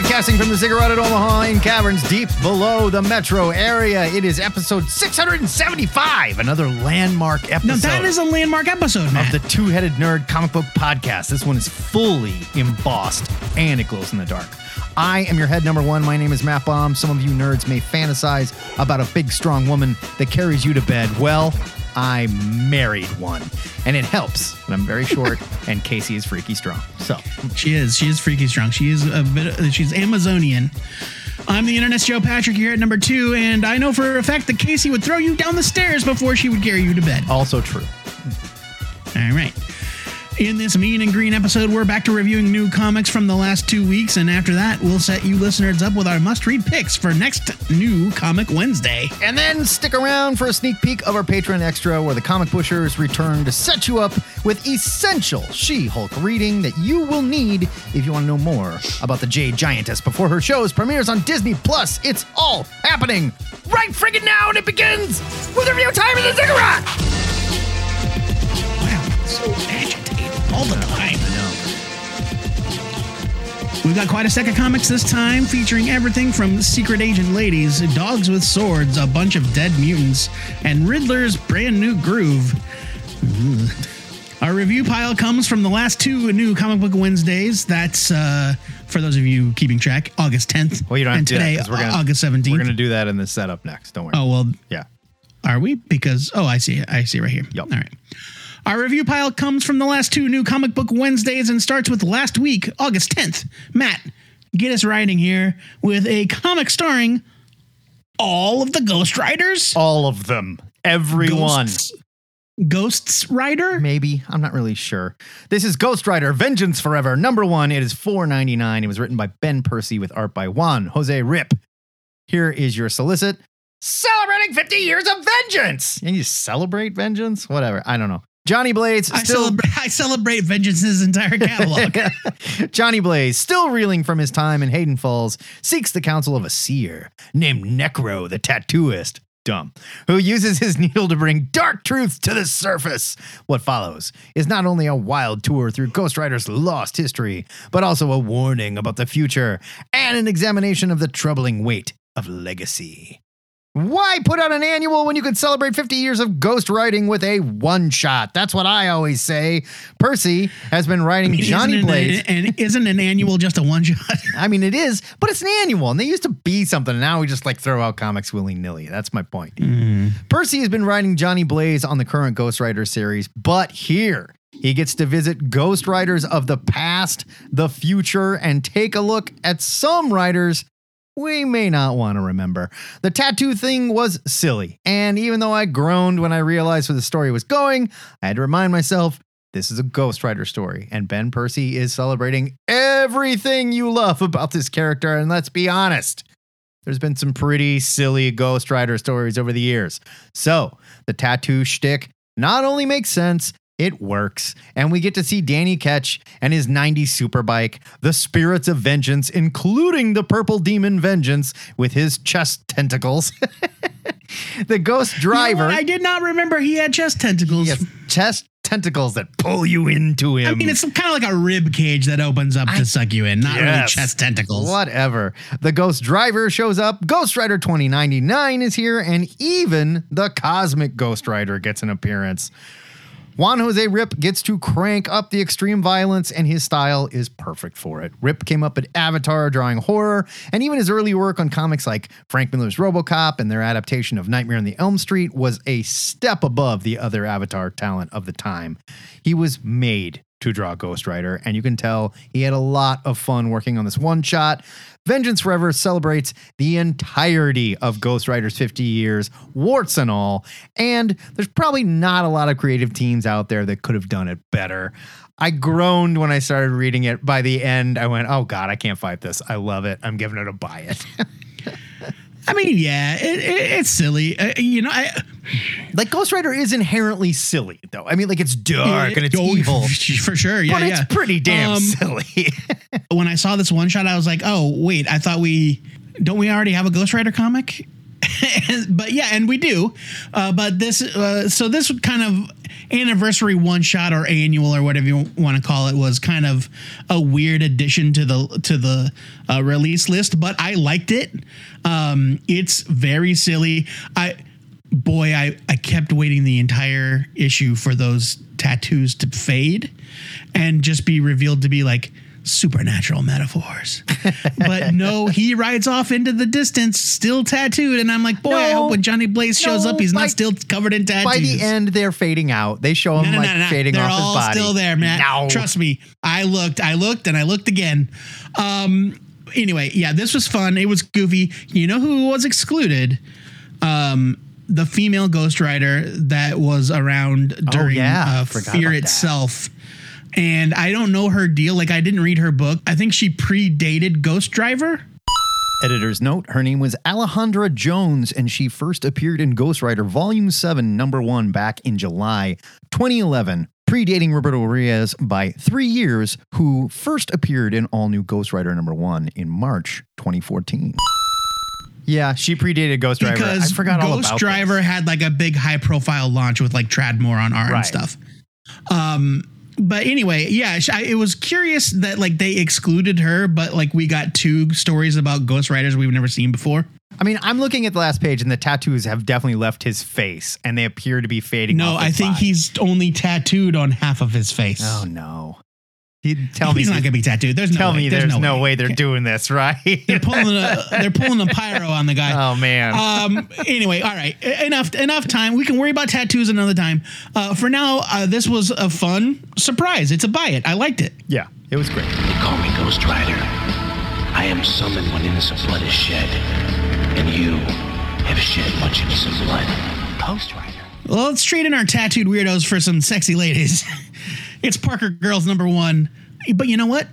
Broadcasting from the Ziggurat at Omaha in caverns deep below the metro area. It is episode 675, another landmark episode. Now that is a landmark episode, of the Two Headed Nerd comic book podcast. This one is fully embossed and it glows in the dark. I am your head number one. My name is Matt Baum. Some of you nerds may fantasize about a big, strong woman that carries you to bed. Well, I married one, and it helps. I'm very short, and Casey is freaky strong. So, she is. She is freaky strong. She is a bit. She's Amazonian. I'm the Internet's Joe Patrick here at number two, and I know for a fact that Casey would throw you down the stairs before she would carry you to bed. also true. All right. In this Mean and Green episode, we're back to reviewing new comics from the last two weeks, and after that, we'll set you listeners up with our must-read picks for next new Comic Wednesday. And then stick around for a sneak peek of our Patreon Extra, where the comic pushers return to set you up with essential She Hulk reading that you will need if you want to know more about the Jade Giantess before her shows premieres on Disney Plus. It's all happening right friggin' now, and it begins with review time in the Ziggurat. Wow, so agitated all the time. I know. We've got quite a stack of comics this time, featuring everything from secret agent ladies, dogs with swords, a bunch of dead mutants, and Riddler's brand new groove. Our review pile comes from the last two new comic book Wednesdays. That's uh, for those of you keeping track, August 10th. Well, you don't have and to do that, today, we're gonna- August 17th. We're gonna do that in the setup next. Don't worry. oh well, yeah. are we? Because oh, I see it. I see it right here. Yep. All right. Our review pile comes from the last two new comic book Wednesdays and starts with last week, August 10th. Matt, get us riding here with a comic starring all of the Ghost Riders. All of them. Everyone. Ghosts, Ghosts Rider. Maybe. I'm not really sure. This is Ghost Rider Vengeance Forever. Number one. It is $4.99. It was written by Ben Percy with art by Juan Jose Ryp. Here is your solicit. Celebrating 50 years of vengeance. And you celebrate vengeance? Whatever. I don't know. Johnny Blades I still celebrate, I celebrate Vengeance's entire catalog. Johnny Blaze, still reeling from his time in Hayden Falls, seeks the counsel of a seer named Necro the Tattooist. Dumb. Who uses his needle to bring dark truth to the surface. What follows is not only a wild tour through Ghost Rider's lost history, but also a warning about the future and an examination of the troubling weight of legacy. Why put out an annual when you could celebrate 50 years of ghost writing with a one shot? That's what I always say. Percy has been writing Johnny isn't Blaze. An, and isn't an annual just a one shot? I mean, it is, but it's an annual, and they used to be something. And now we just like throw out comics willy nilly. That's my point. Mm. Percy has been writing Johnny Blaze on the current Ghost Rider series, but here he gets to visit Ghost Riders of the past, the future, and take a look at some writers we may not want to remember. The tattoo thing was silly, and even though I groaned when I realized where the story was going, I had to remind myself this is a Ghost Rider story, and Ben Percy is celebrating everything you love about this character. And let's be honest, there's been some pretty silly Ghost Rider stories over the years. So the tattoo shtick not only makes sense, it works. And we get to see Danny Ketch and his 90 superbike, the Spirits of Vengeance, including the Purple Demon Vengeance with his chest tentacles. the Ghost You know Driver. I did not remember he had chest tentacles. Yes, chest tentacles that pull you into him. I mean, it's kind of like a rib cage that opens up to suck you in, not really chest tentacles. Whatever. The Ghost Driver shows up. Ghost Rider 2099 is here, and even the Cosmic Ghost Rider gets an appearance. Juan Jose Ryp gets to crank up the extreme violence, and his style is perfect for it. Ryp came up at Avatar drawing horror, and even his early work on comics like Frank Miller's Robocop and their adaptation of Nightmare on the Elm Street was a step above the other Avatar talent of the time. He was made to draw Ghost Rider, and you can tell he had a lot of fun working on this one shot. Vengeance Forever celebrates the entirety of Ghost Rider's 50 years, warts and all, and there's probably not a lot of creative teams out there that could have done it better. I groaned when I started reading it. By the end, I went, oh God, I can't fight this. I love it. I'm giving it a buy it. I mean, yeah, it, it, it's silly. Uh, you know, I, Like Ghost Rider is inherently silly, though. I mean, like it's dark and it's Oh, evil, for sure. Yeah, but yeah. it's pretty damn Um, silly. when I saw this one shot, I was like, oh wait, I thought we don't we already have a Ghost Rider comic? but yeah, and we do. Uh, but this, uh, so this kind of anniversary one shot or annual or whatever you want to call it was kind of a weird addition to the to the uh, release list. But I liked it. Um, it's very silly. I boy, I, I kept waiting the entire issue for those tattoos to fade and just be revealed to be like supernatural metaphors. but no, he rides off into the distance, still tattooed. And I'm like, boy, I hope when Johnny Blaze shows up, he's by- not still covered in tattoos. By the end, they're fading out. They show him No, no, like no, no. fading They're off his body. still there, man. No. Trust me. I looked, I looked, and I looked again. Um. Anyway, yeah, this was fun. It was goofy. You know who was excluded? Um, the female Ghost Rider that was around during Oh, yeah. uh, Fear itself. that. And I don't know her deal. Like I didn't read her book. I think she predated Ghost Driver. Editor's note Her name was Alejandra Jones, and she first appeared in Ghost Rider Volume 7, Number 1, back in July 2011, predating Roberto Reyes by three years, who first appeared in All New Ghost Rider Number 1 in March 2014. Yeah, she predated Ghost Driver. because I forgot all Ghost about Driver this. had like a big high profile launch with like Tradd Moore on art Right. and stuff. Um, but anyway, yeah, I, it was curious that like they excluded her, but like we got two stories about Ghost Riders we've never seen before. I mean, I'm looking at the last page, and the tattoos have definitely left his face, and they appear to be fading. No, I think body. he's only tattooed on half of his face. Oh no! He, tell me, he's not gonna be tattooed. There's no tell way. me, there's, no, way. they're doing this, right? They're pulling a they're pulling a pyro on the guy. oh man! um anyway all right enough enough time we can worry about tattoos another time uh for now uh, this was a fun surprise it's a buy it i liked it yeah, it was great. They call me Ghost Rider. I am summoned when innocent blood is shed, and you have shed much innocent blood. Ghost Rider. well let's trade in our tattooed weirdos for some sexy ladies it's parker girls number one but you know what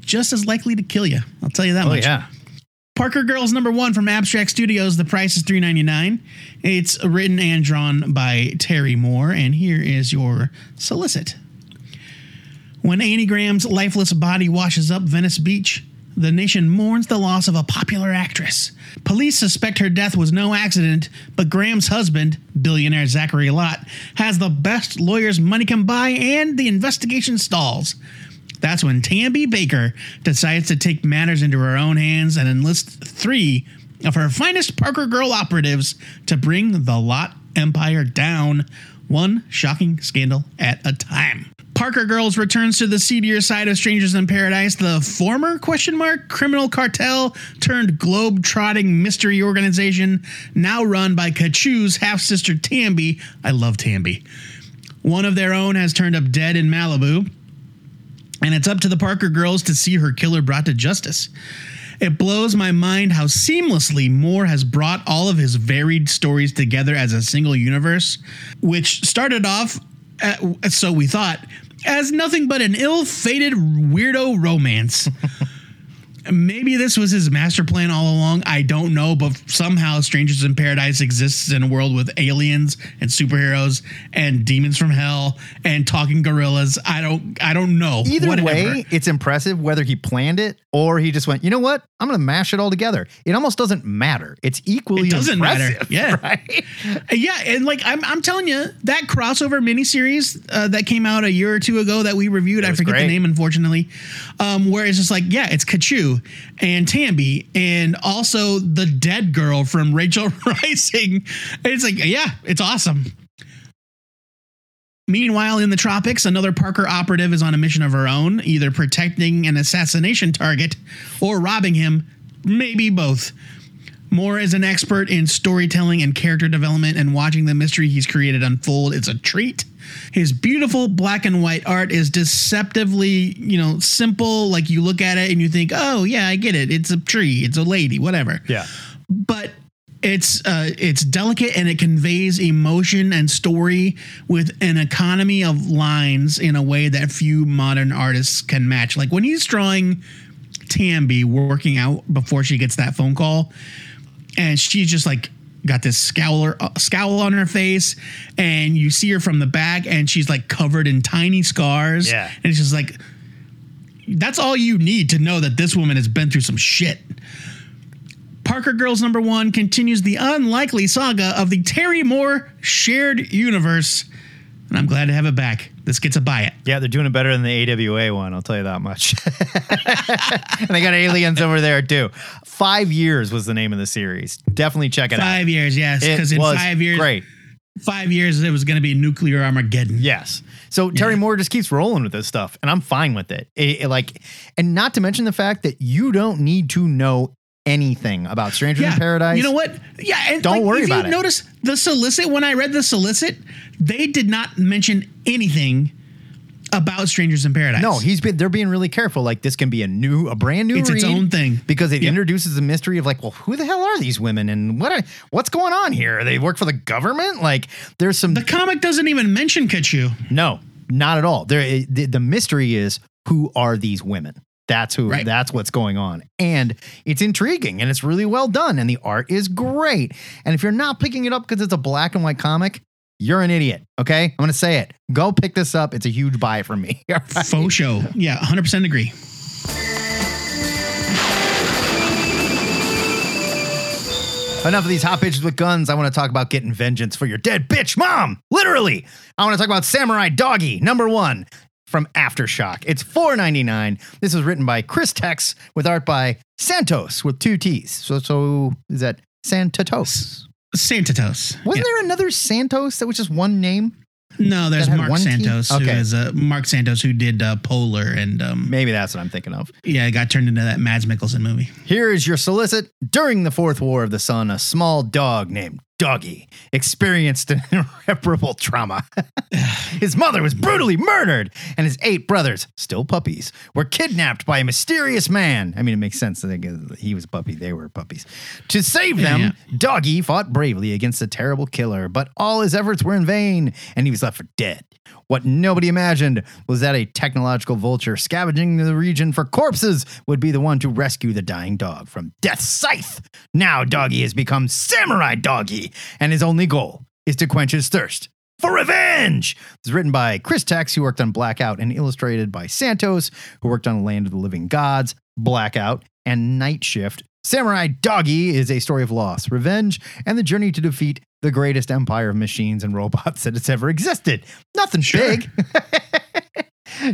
just as likely to kill you i'll tell you that Oh much yeah. Parker Girls number one from Abstract Studios. The price is three ninety nine. It's written and drawn by Terry Moore, and here is your solicit. When Annie Graham's lifeless body washes up Venice Beach, the nation mourns the loss of a popular actress. Police suspect her death was no accident, but Graham's husband, billionaire Zachary Lott, has the best lawyers money can buy, and the investigation stalls. That's when Tambi Baker decides to take matters into her own hands and enlist three of her finest Parker Girl operatives to bring the Lott Empire down, one shocking scandal at a time. Parker Girls returns to the seedier side of Strangers in Paradise, the former question mark criminal cartel turned globe trotting mystery organization, now run by Katchoo's half sister Tambi. I love Tambi. One of their own has turned up dead in Malibu, and it's up to the Parker girls to see her killer brought to justice. It blows my mind how seamlessly Moore has brought all of his varied stories together as a single universe, which started off, at, so we thought, as nothing but an ill fated weirdo romance. Maybe this was his master plan all along. I don't know, but somehow Strangers in Paradise exists in a world with aliens and superheroes and demons from hell and talking gorillas. I don't I don't know. Either Whatever. way, it's impressive whether he planned it or he just went, you know what? I'm going to mash it all together. It almost doesn't matter. It's equally It doesn't matter. impressive, Yeah. Right? Yeah, and like I'm, I'm telling you, that crossover miniseries uh, that came out a year or two ago that we reviewed, I forget great. the name, unfortunately, um, where it's just like, yeah, it's Katchoo and Tambi, and also the dead girl from Rachel Rising. It's like, yeah, it's awesome. Meanwhile, in the tropics, another Parker operative is on a mission of her own, either protecting an assassination target or robbing him, maybe both. Moore is an expert in storytelling and character development, and watching the mystery he's created unfold is a treat. His beautiful black and white art is deceptively, you know, simple. Like you look at it and you think, oh, yeah, I get it. It's a tree, it's a lady, whatever Yeah. but it's uh, it's delicate and it conveys emotion and story with an economy of lines in a way that few modern artists can match. Like when he's drawing Tambi working out before she gets that phone call, and she's just like got this scowler uh, scowl on her face, and you see her from the back, and she's like covered in tiny scars. Yeah. and it's just like that's all you need to know that this woman has been through some shit. Parker Girls number one continues the unlikely saga of the Terry Moore shared universe, and I'm glad to have it back. This gets a buy it. Yeah, they're doing it better than the AWA one. I'll tell you that much. and they got aliens over there too. Five years was the name of the series. Definitely check it out. Five years, yes, because in was five years, great. five years it was going to be nuclear Armageddon. Yes. So Terry Yeah. Moore just keeps rolling with this stuff, and I'm fine with it. It- it, Like, and not to mention the fact that you don't need to know anything about Strangers in Paradise. You know what? Yeah, and Don't like, worry if about you it. Notice the solicit when I read the solicit, they did not mention anything about Strangers in Paradise. No, he's been. They're being really careful. Like this can be a new, a brand new. It's its own thing. because it Yep. introduces the mystery of like, well, who the hell are these women and what? Are, what's going on here? They work for the government. Like, there's some the comic doesn't even mention Katchoo. No, not at all. There, the, the mystery is who are these women? That's who. Right. That's what's going on, and it's intriguing and it's really well done, and the art is great. And if you're not picking it up because it's a black and white comic, you're an idiot. Okay, I'm gonna say it. Go pick this up. It's a huge buy for me. Right? Faux show. Yeah, 100% agree. Enough of these hot bitches with guns. I want to talk about getting vengeance for your dead bitch mom. Literally. I want to talk about Samurai Doggy, number one from Aftershock. It's $4.99. This was written by Chris Tex with art by Santos with two T's. So, so is that Santos? Santatos. Wasn't Yeah. there another Santos that was just one name? No, there's Mark? Santos, Okay. who is uh, Mark Santos, who did uh, Polar, and um, Maybe that's what I'm thinking of. yeah, it got turned into that Mads Mikkelsen movie. Here is your solicit. During the Fourth War of the Sun, a small dog named Doggy experienced an irreparable trauma. his mother was brutally murdered, and his eight brothers, still puppies, were kidnapped by a mysterious man. I mean, it makes sense that he was a puppy, they were puppies. To save them, Yeah, Doggy fought bravely against the terrible killer, but all his efforts were in vain, and he was left for dead. What nobody imagined was that a technological vulture scavenging the region for corpses would be the one to rescue the dying dog from death's scythe. Now, Doggy has become Samurai Doggy, and his only goal is to quench his thirst for revenge. It's written by Chris Tex, who worked on Blackout, and illustrated by Santos, who worked on Land of the Living Gods, Blackout, and Night Shift. Samurai Doggy is a story of loss, revenge, and the journey to defeat the greatest empire of machines and robots that has ever existed. Nothing big.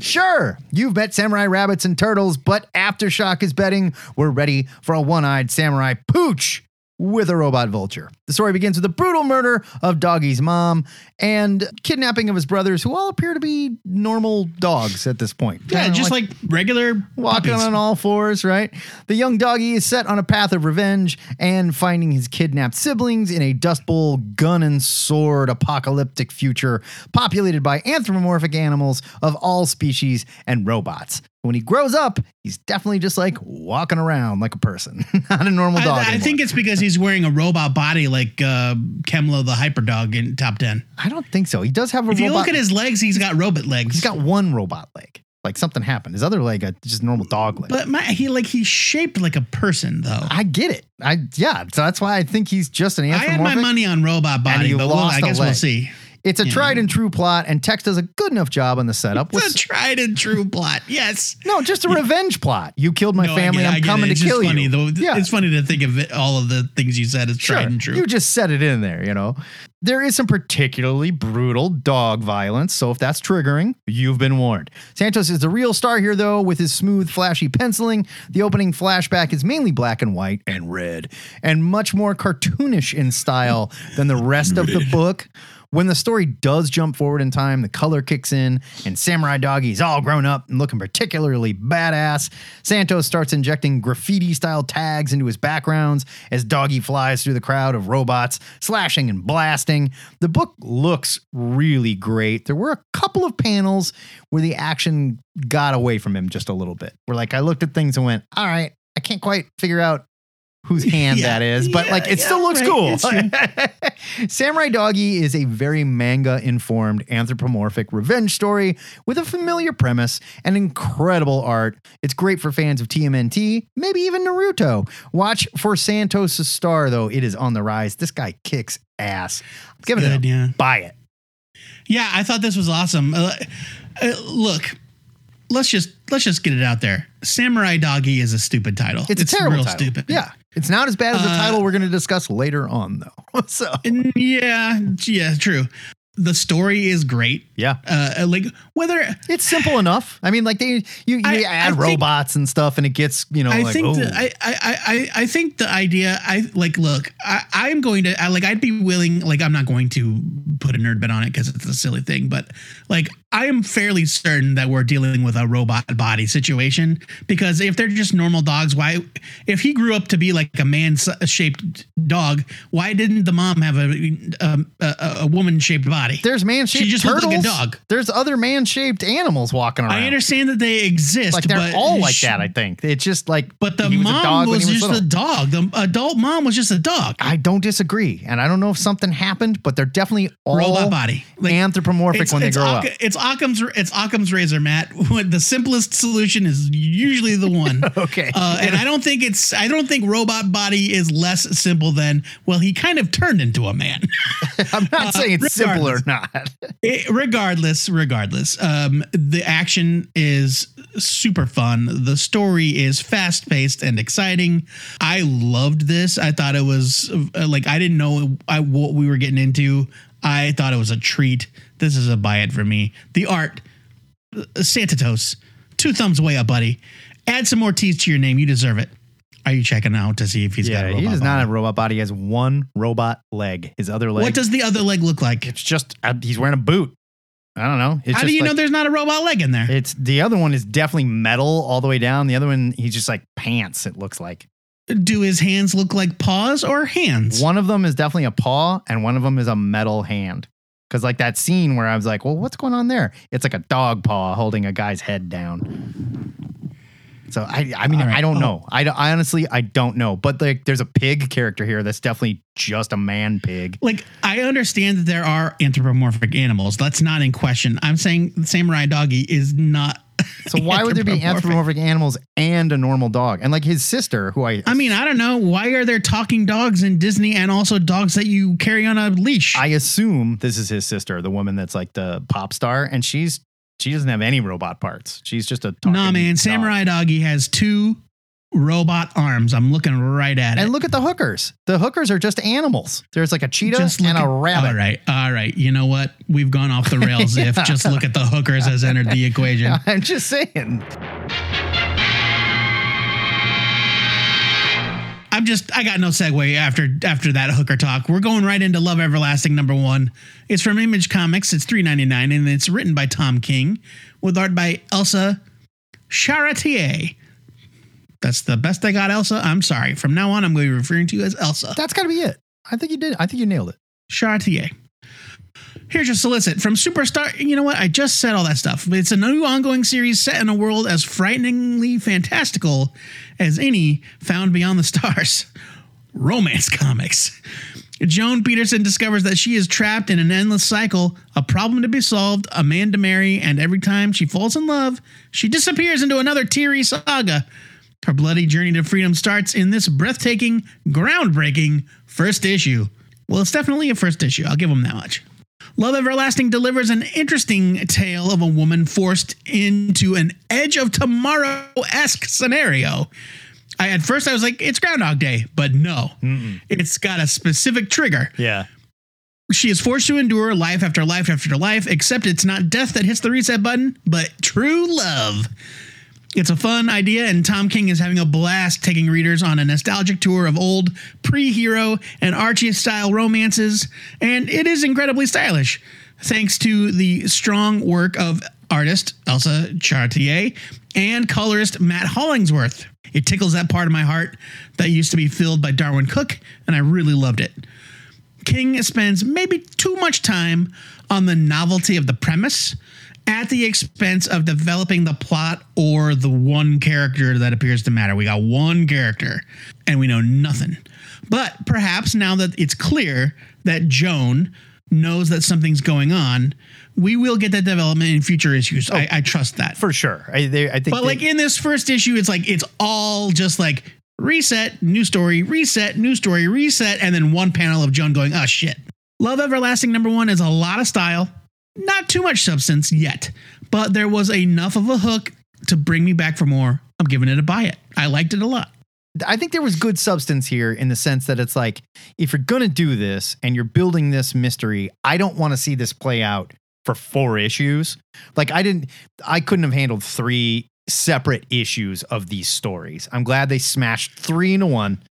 Sure, you've met samurai rabbits and turtles, but Aftershock is betting we're ready for a one eyed samurai pooch with a robot vulture. The story begins with the brutal murder of Doggy's mom and kidnapping of his brothers, who all appear to be normal dogs at this point. Yeah, Kinda just like, regular walking puppies. on all fours, right? The young doggy is set on a path of revenge and finding his kidnapped siblings in a Dust Bowl gun and sword apocalyptic future populated by anthropomorphic animals of all species and robots. When he grows up, he's definitely just like walking around like a person, not a normal dog. I anymore. think it's because he's wearing a robot body like uh, Kemlo the hyper dog in Top 10. I don't think so. He does have a If you look at his legs, he's got robot legs. he's got one robot leg. Like something happened. His other leg, a just normal dog leg. but my, he like he's shaped like a person though. I get it. I yeah. So that's why I think he's just an I had anthropomorphic. my money on robot body, but we'll, lost I a guess we'll leg. see. It's a Yeah. tried and true plot, and Tex does a good enough job on the setup. It's a tried and true plot. Yes. no, just a revenge plot. You killed my No, family. I'm coming it. To kill funny, you. Though. Yeah. It's funny to think of it, all of the things you said as Sure. tried and true. You just set it in there, you know. There is some particularly brutal dog violence, so if that's triggering, you've been warned. Santos is the real star here, though, with his smooth, flashy penciling. The opening flashback is mainly black and white and red, and much more cartoonish in style than the rest of the book. When the story does jump forward in time, the color kicks in, and Samurai Doggy's all grown up and looking particularly badass. Santos starts injecting graffiti style tags into his backgrounds as Doggy flies through the crowd of robots, slashing and blasting. The book looks really great. There were a couple of panels where the action got away from him just a little bit. Where, like, I looked at things and went, all right, I can't quite figure out whose hand Yeah. that is, but Yeah, like it yeah, still looks right. cool. Samurai Doggy is a very manga informed anthropomorphic revenge story with a familiar premise and incredible art. It's great for fans of TMNT, maybe even Naruto. Watch for Santos' star though; it is on the rise. This guy kicks ass. Give it Good, a yeah. buy it. Yeah, I thought this was awesome. Uh, uh, look, let's just let's just get it out there. Samurai Doggy is a stupid title. It's, a terrible real title. stupid. Yeah, it's not as bad as the Uh, title we're going to discuss later on though. so yeah, yeah, true. The story is great. yeah. Uh, like whether It's simple enough. I mean, like they you, you I- add I think- robots and stuff, and it gets you know I like think oh. the, I, I, I, I- I think the idea I like look I, I'm going to I, like I'd be willing like I'm not going to put a nerd bit on it because it's a silly thing but like I am fairly certain that we're dealing with a robot body situation because if they're just normal dogs why if he grew up to be like a man shaped dog why didn't the mom have a um, a, a, a woman shaped body There's man shaped She just turtles. looked like a dog. There's other man shaped animals walking around. I understand that they exist Like they're but all like she- that. I think it's just like. but the was mom when was, just a dog the adult mom was just a dog I don't disagree, and I don't know if something happened, but they're definitely all robot body. Like anthropomorphic when they grow up. It's Occam's it's Occam's razor, Matt. The simplest solution is usually the one. Okay. Uh, and I don't think it's I don't think robot body is less simple than well he kind of turned into a man. I'm not saying it's simple or not. It- regardless, regardless, um, the action is super fun. The story is fast paced and exciting. I loved this. I thought it was uh, like I didn't know I, what we were getting into. I thought it was a treat. This is a buy it for me. The art, uh, Santatos, two thumbs way up, buddy. Add some more T's to your name. You deserve it. Are you checking out to see if he's got yeah, a robot he does not body? a robot body. He has one robot leg. His other leg. What does the other leg look like? it's just uh, he's wearing a boot. I don't know. It's How do you like, know there's not a robot leg in there? It's the other one is definitely metal all the way down. The other one, he's just like pants. It looks like Do his hands look like paws or hands? one of them is definitely a paw, and one of them is a metal hand. Because like that scene where I was like, "Well, what's going on there?" It's like a dog paw holding a guy's head down. So I, I mean, right. I don't Oh. know. I, I honestly, I don't know. But like, there's a pig character here that's definitely just a man pig. Like, I understand that there are anthropomorphic animals. That's not in question. I'm saying Samurai Doggy is not. So why would there be anthropomorphic animals and a normal dog? And like his sister, who I, I mean, I don't know. Why are there talking dogs in Disney and also dogs that you carry on a leash? I assume this is his sister, the woman that's like the pop star, and she's she doesn't have any robot parts. She's just a talking nah, man. dog. Samurai Doggy has two robot arms. I'm looking right at it. And look at the hookers. The hookers are just animals. There's like a cheetah Just and look a at- rabbit. All right. All right. You know what? We've gone off the rails if just look at the hookers has entered the equation. I'm just saying. I'm just I got no segue after after that hooker talk. We're going right into Love Everlasting number one. It's from Image Comics. It's three ninety nine and it's written by Tom King with art by Elsa Charretier. That's the best I got, Elsa. I'm sorry. From now on, I'm going to be referring to you as Elsa That's got to be it. I think you did. I think you nailed it. Charretier. Here's your solicit from Superstar. You know what? I just said all that stuff. It's a new ongoing series set in a world as frighteningly fantastical as any found beyond the stars. Romance comics. Joan Peterson discovers that she is trapped in an endless cycle, a problem to be solved, a man to marry, and every time she falls in love, she disappears into another teary saga. Her bloody journey to freedom starts in this breathtaking, groundbreaking first issue. Well, it's definitely a first issue. I'll give them that much. Love Everlasting delivers an interesting tale of a woman forced into an edge of tomorrow esque scenario. I, at first, I was like, it's Groundhog Day, but no, it's got a specific trigger. Yeah. She is forced to endure life after life after life, except it's not death that hits the reset button, but true love. It's a fun idea, and Tom King is having a blast taking readers on a nostalgic tour of old pre hero and Archie style romances, and it is incredibly stylish. Thanks to the strong work of artist Elsa Charretier and colorist Matt Hollingsworth. It tickles that part of my heart that used to be filled by Darwyn Cooke, and I really loved it. King spends maybe too much time on the novelty of the premise at the expense of developing the plot or the one character that appears to matter. We got one character. and we know nothing. But perhaps now that it's clear that Joan knows that something's going on, we will get that development in future issues. Oh, I, I trust that. For sure. I, they, I think But they- like in this first issue, it's like it's all just like reset, new story, reset, new story, reset, and then one panel of Joan going, oh shit. Love Everlasting number one is a lot of style, not too much substance yet, but there was enough of a hook to bring me back for more. I'm giving it a buy it. I liked it a lot. I think there was good substance here in the sense that it's like, if you're going to do this and you're building this mystery, I don't want to see this play out for four issues. Like, I didn't, I couldn't have handled three separate issues of these stories. I'm glad they smashed three into one.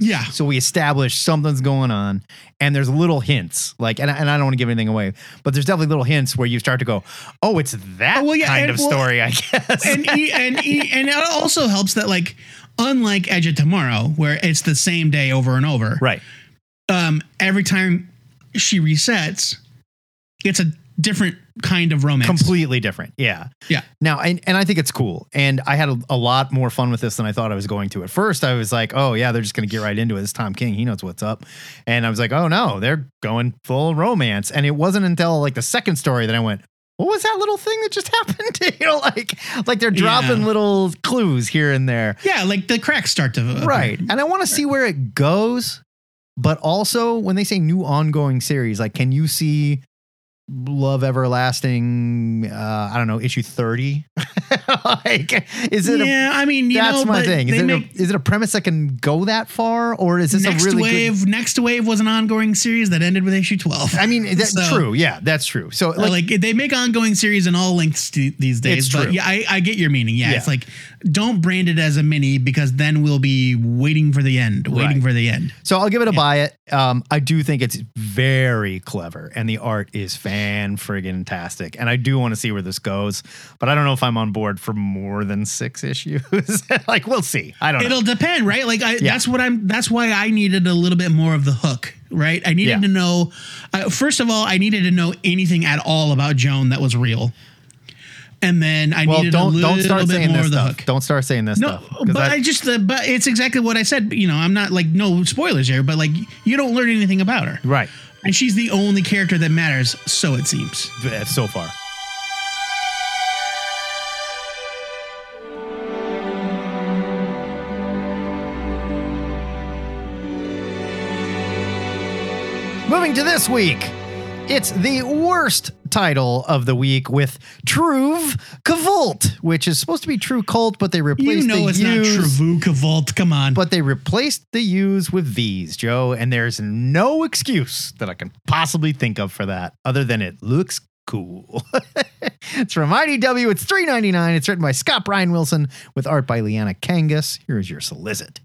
Yeah. So we established something's going on, and there's little hints, like, and I, and I don't want to give anything away, but there's definitely little hints where you start to go, oh, it's that Oh, well, yeah, kind of well, story, I guess. and and and it also helps that like unlike Edge of Tomorrow where it's the same day over and over. right. Um every time she resets it's a different kind of romance. completely different. Yeah. Yeah. Now, and, and I think it's cool. And I had a, a lot more fun with this than I thought I was going to. At first, I was like, oh, yeah, they're just going to get right into it. It's Tom King. He knows what's up. And I was like, oh, no, they're going full romance. And it wasn't until like the second story that I went, what was that little thing that just happened? you know, like, like they're dropping Yeah. little clues here and there. Yeah, like the cracks start to appear. Right. And I want to see where it goes. But also, when they say new ongoing series, like, can you see Love Everlasting, uh, I don't know, issue 30? like, is it yeah, I mean, you. That's know, my thing. Is it, make- a, is it a premise that can go that far? Or is this next a really wave good. next wave was an ongoing series that ended with issue 12 I mean, that's So- true. Yeah, that's true. So, like, like, they make ongoing series in all lengths these days It's but true. yeah I, I get your meaning yeah, Yeah. it's like don't brand it as a mini because then we'll be waiting for the end waiting Right. for the end So I'll give it a buy it. Um, I do think it's very clever and the art is fan friggin' tastic. And I do want to see where this goes, but I don't know if I'm on board for more than six issues. like we'll see. I don't know. it'll depend right like I, that's what i'm that's why i needed a little bit more of the hook right i needed Yeah. to know uh, first of all i needed to know anything at all about joan that was real and then i Well, needed don't a little don't start bit saying more this of the stuff. hook Don't start saying this no, stuff. but I, I- just the but it's exactly what I said. You know, I'm not like no spoilers here, but like you don't learn anything about her, right. And she's the only character that matters. So it seems. So far. Moving to this week, it's the worst title of the week with Trve Kvlt, which is supposed to be True Cult, but they replaced the You know the it's U's, not Travuka Vault. Come on. but they replaced the U's with V's, Joe, and there's no excuse that I can possibly think of for that other than it looks cool. it's from IDW. It's $3.99. It's written by Scott Bryan Wilson with art by Liana Kangas. Here's your solicit.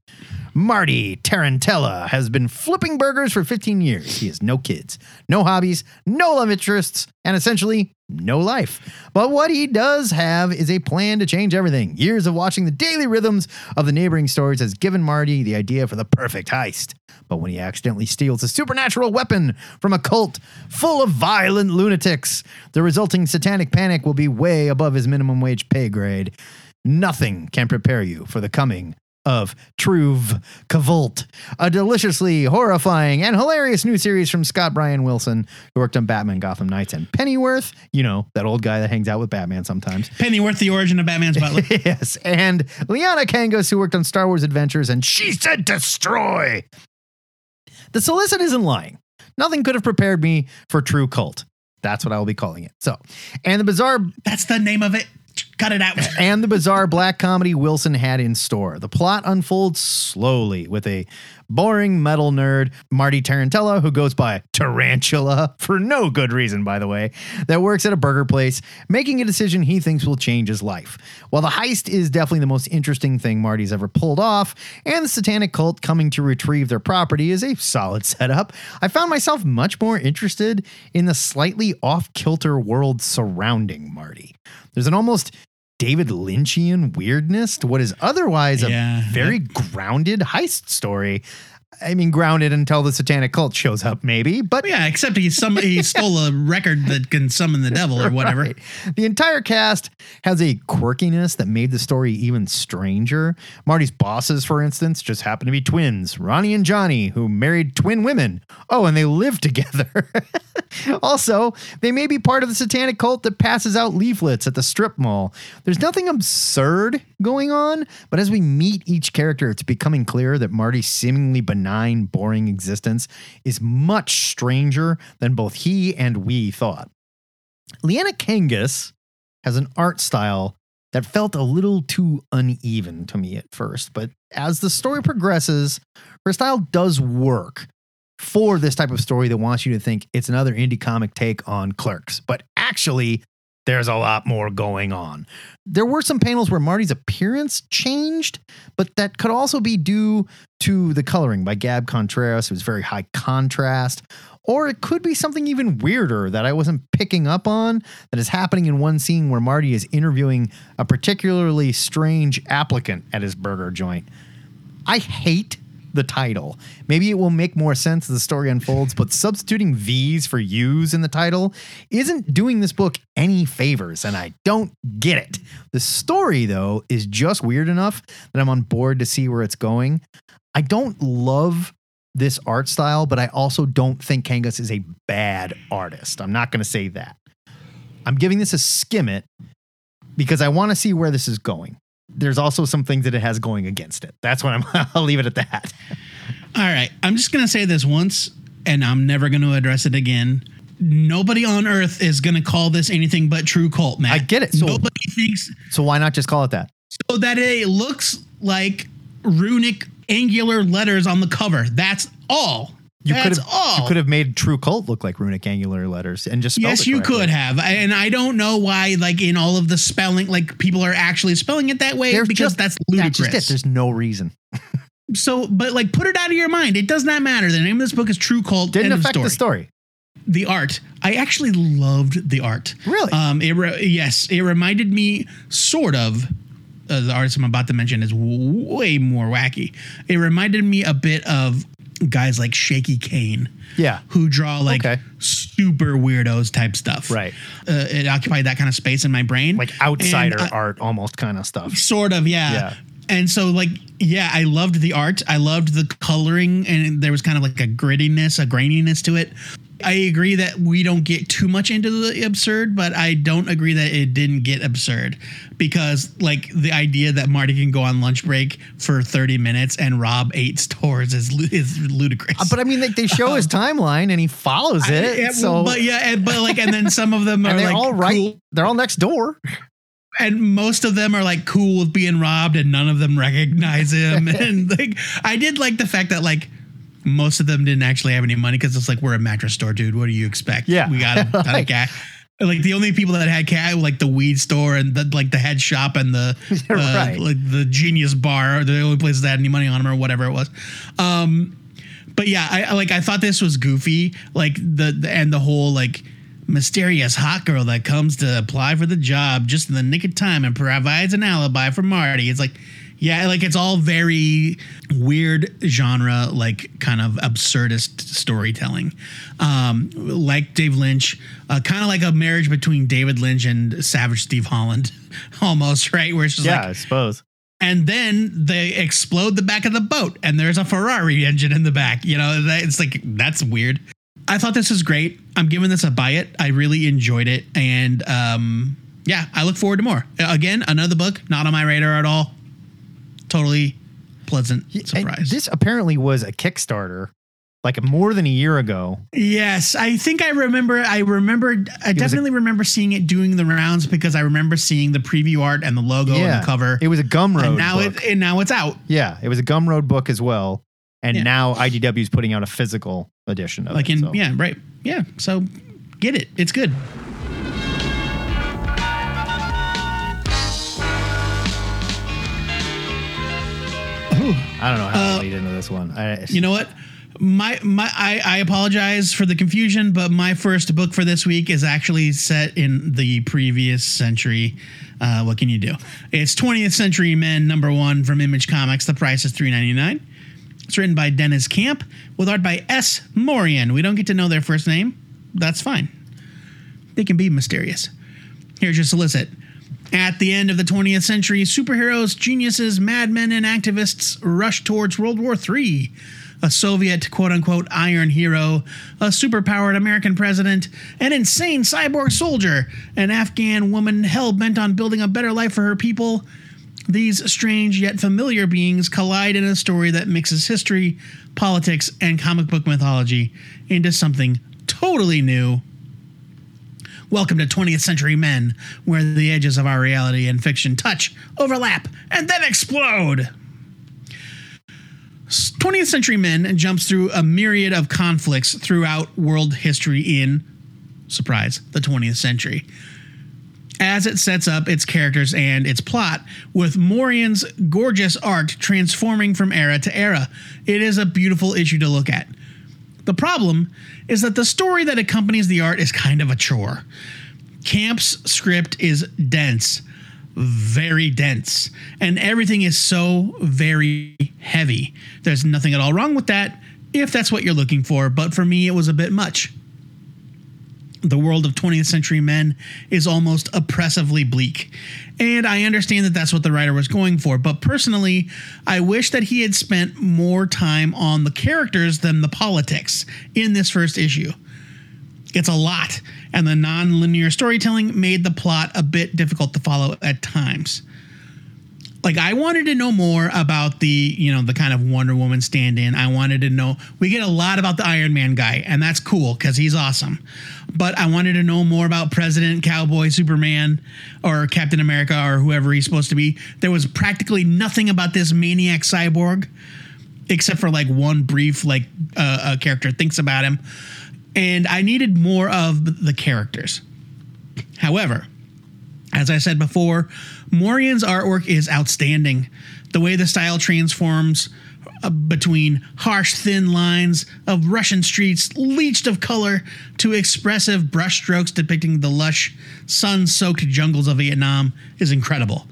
Marty Tarantella has been flipping burgers for 15 years. He has no kids, no hobbies, no love interests, and essentially no life. But what he does have is a plan to change everything. Years of watching the daily rhythms of the neighboring stores has given Marty the idea for the perfect heist. But when he accidentally steals a supernatural weapon from a cult full of violent lunatics, the resulting satanic panic will be way above his minimum wage pay grade. Nothing can prepare you for the coming of Trve Kvlt, a deliciously horrifying and hilarious new series from Scott Bryan Wilson, who worked on Batman Gotham Knights and Pennyworth, you know, that old guy that hangs out with Batman sometimes. Pennyworth, the origin of Batman's butler. yes, and Liana Kangas, who worked on Star Wars Adventures, and she said destroy. The solicit isn't lying. Nothing could have prepared me for True Cult. That's what I will be calling it. So, and the bizarre That's the name of it. Cut it out. and the bizarre black comedy Wilson had in store. The plot unfolds slowly with a boring metal nerd, Marty Tarantella, who goes by Tarantula for no good reason, by the way, that works at a burger place, making a decision he thinks will change his life. While the heist is definitely the most interesting thing Marty's ever pulled off, and the satanic cult coming to retrieve their property is a solid setup, I found myself much more interested in the slightly off kilter world surrounding Marty. There's an almost David Lynchian weirdness to what is otherwise a Yeah. very grounded heist story. I mean, grounded until the satanic cult shows up, maybe. But Yeah, except he some he stole a record that can summon the devil or whatever. Right. The entire cast has a quirkiness that made the story even stranger. Marty's bosses, for instance, just happen to be twins, Ronnie and Johnny, who married twin women. Oh, and they live together. also, they may be part of the satanic cult that passes out leaflets at the strip mall. There's nothing absurd going on, but as we meet each character, it's becoming clear that Marty's seemingly benign, boring existence is much stranger than both he and we thought. Liana Kangas has an art style that felt a little too uneven to me at first, but as the story progresses, her style does work for this type of story that wants you to think it's another indie comic take on Clerks, but actually, there's a lot more going on. There were some panels where Marty's appearance changed, but that could also be due to the coloring by Gab Contreras. It was very high contrast. Or it could be something even weirder that I wasn't picking up on that is happening in one scene where Marty is interviewing a particularly strange applicant at his burger joint. I hate the title. Maybe it will make more sense as the story unfolds, but substituting V's for U's in the title isn't doing this book any favors, and I don't get it. The story, though, is just weird enough that I'm on board to see where it's going. I don't love this art style, but I also don't think Kangas is a bad artist. I'm not going to say that. I'm giving this a skim it because I want to see where this is going. There's also some things that it has going against it. That's what I'm. I'll leave it at that. All right, I'm just gonna say this once, and I'm never gonna address it again. Nobody on earth is gonna call this anything but true cult, man. I get it. So- Nobody thinks So why not just call it that? so that it looks like runic angular letters on the cover. That's all. You could have all. you could have made True Cult look like runic angular letters and just Yes, you could have, and I don't know why. Like in all of the spelling, like people are actually spelling it that way There's because just- that's That's ludicrous. just it. There's no reason. so, but like, put it out of your mind. It does not matter. The name of this book is True Cult. Didn't affect story. the story. the art. I actually loved the art. Really? Um, it re- yes, it reminded me sort of. Uh, the artist I'm about to mention is w- way more wacky. It reminded me a bit of guys like Shaky Kane, Yeah. who draw like Okay. super weirdos type stuff. Right. Uh, it occupied that kind of space in my brain, Like outsider And I- art almost kind of stuff. sort of yeah. Yeah. and so like yeah i loved the art i loved the coloring and there was kind of like a grittiness a graininess to it i agree that we don't get too much into the absurd but i don't agree that it didn't get absurd because like the idea that marty can go on lunch break for 30 minutes and rob eight stores is, is ludicrous But I mean, like they show his timeline and he follows it. Yeah, so but yeah and- but like and then some of them are they're like all right. cool They're all next door. and most of them are like cool with being robbed and none of them recognize him and like i did like the fact that like most of them didn't actually have any money because it's like we're a mattress store dude what do you expect Yeah. we got a ton of Like- cash like the only people that had cat, like the weed store and the like the head shop and the uh, Right. like the genius bar are the only places that had any money on them or whatever it was um but yeah I I- like i thought this was goofy like the, the and the whole like mysterious hot girl that comes to apply for the job just in the nick of time and provides an alibi for Marty. It's like, yeah, like it's all very weird genre, like kind of absurdist storytelling. Um, like Dave Lynch, uh, kind of like a marriage between David Lynch and Savage Steve Holland, almost, right? Where it's just Yeah, like, I suppose. and then they explode the back of the boat and there's a ferrari engine in the back you know it's like that's weird i thought this was great i'm giving this a buy it i really enjoyed it and um yeah i look forward to more again another book not on my radar at all totally pleasant And surprise this apparently was a Kickstarter, like more than a year ago. yes i think i remember i remember i was a- definitely remember seeing it doing the rounds because i remember seeing the preview art and the logo and the cover It was a Gumroad and now book. it and now it's out yeah, it was a Gumroad book as well. And Yeah. now IDW is putting out a physical edition of like it. in so. yeah right yeah so get it it's good I don't know how Uh, to lead into this one. I, you know what my my I, I apologize for the confusion but my first book for this week is actually set in the previous century uh, what can you do it's 20th century men number one from image comics the price is 3.99 It's written by Deniz Camp with art by S. Morian. We don't get to know their first name. That's fine. They can be mysterious. Here's your solicit. At the end of the 20th century, superheroes, geniuses, madmen, and activists rush towards World War III. A Soviet quote unquote iron hero, a superpowered American president, an insane cyborg soldier, an Afghan woman hell bent on building a better life for her people. These strange yet familiar beings collide in a story that mixes history, politics, and comic book mythology into something totally new. Welcome to 20th Century Men, where the edges of our reality and fiction touch, overlap, and then explode. 20th Century Men jumps through a myriad of conflicts throughout world history in, surprise, the 20th century. As it sets up its characters and its plot, with Morian's gorgeous art transforming from era to era, it is a beautiful issue to look at. The problem is that the story that accompanies the art is kind of a chore. Camp's script is dense, very dense, and everything is so very heavy. There's nothing at all wrong with that if that's what you're looking for, but for me, it was a bit much. The world of 20th century men is almost oppressively bleak. And I understand that that's what the writer was going for, but personally, I wish that he had spent more time on the characters than the politics in this first issue. It's a lot, and the non linear storytelling made the plot a bit difficult to follow at times. Like I wanted to know more about the, you know, the kind of Wonder Woman stand-in. I wanted to know we get a lot about the Iron Man guy, and that's cool because he's awesome. But I wanted to know more about President, Cowboy, Superman, or Captain America, or whoever he's supposed to be. There was practically nothing about this maniac cyborg, except for like one brief like uh, a character thinks about him and I needed more of the characters. However, as I said before, Morian's artwork is outstanding. The way the style transforms between harsh, thin lines of Russian streets, leached of color, to expressive brushstrokes depicting the lush, sun soaked jungles of Vietnam is incredible.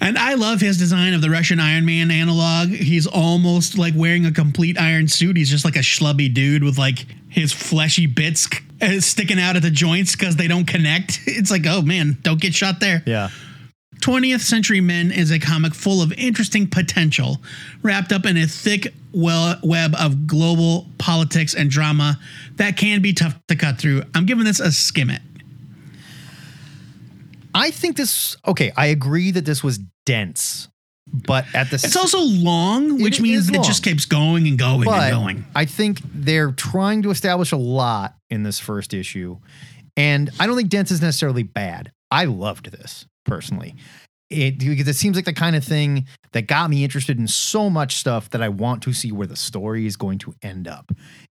And I love his design of the Russian Iron Man analog. He's almost like wearing a complete iron suit. He's just like a schlubby dude with like his fleshy bits uh, sticking out at the joints because they don't connect. It's like, oh man, don't get shot there. Yeah. 20th Century Men is a comic full of interesting potential, wrapped up in a thick well web of global politics and drama that can be tough to cut through. I'm giving this a skim it. I think this okay, I agree that this was dense. But at the It's also long, which It means is it just keeps going and going but and going. I think they're trying to establish a lot in this first issue. And I don't think dense is necessarily bad. I loved this personally. It because it seems like the kind of thing that got me interested in so much stuff that I want to see where the story is going to end up.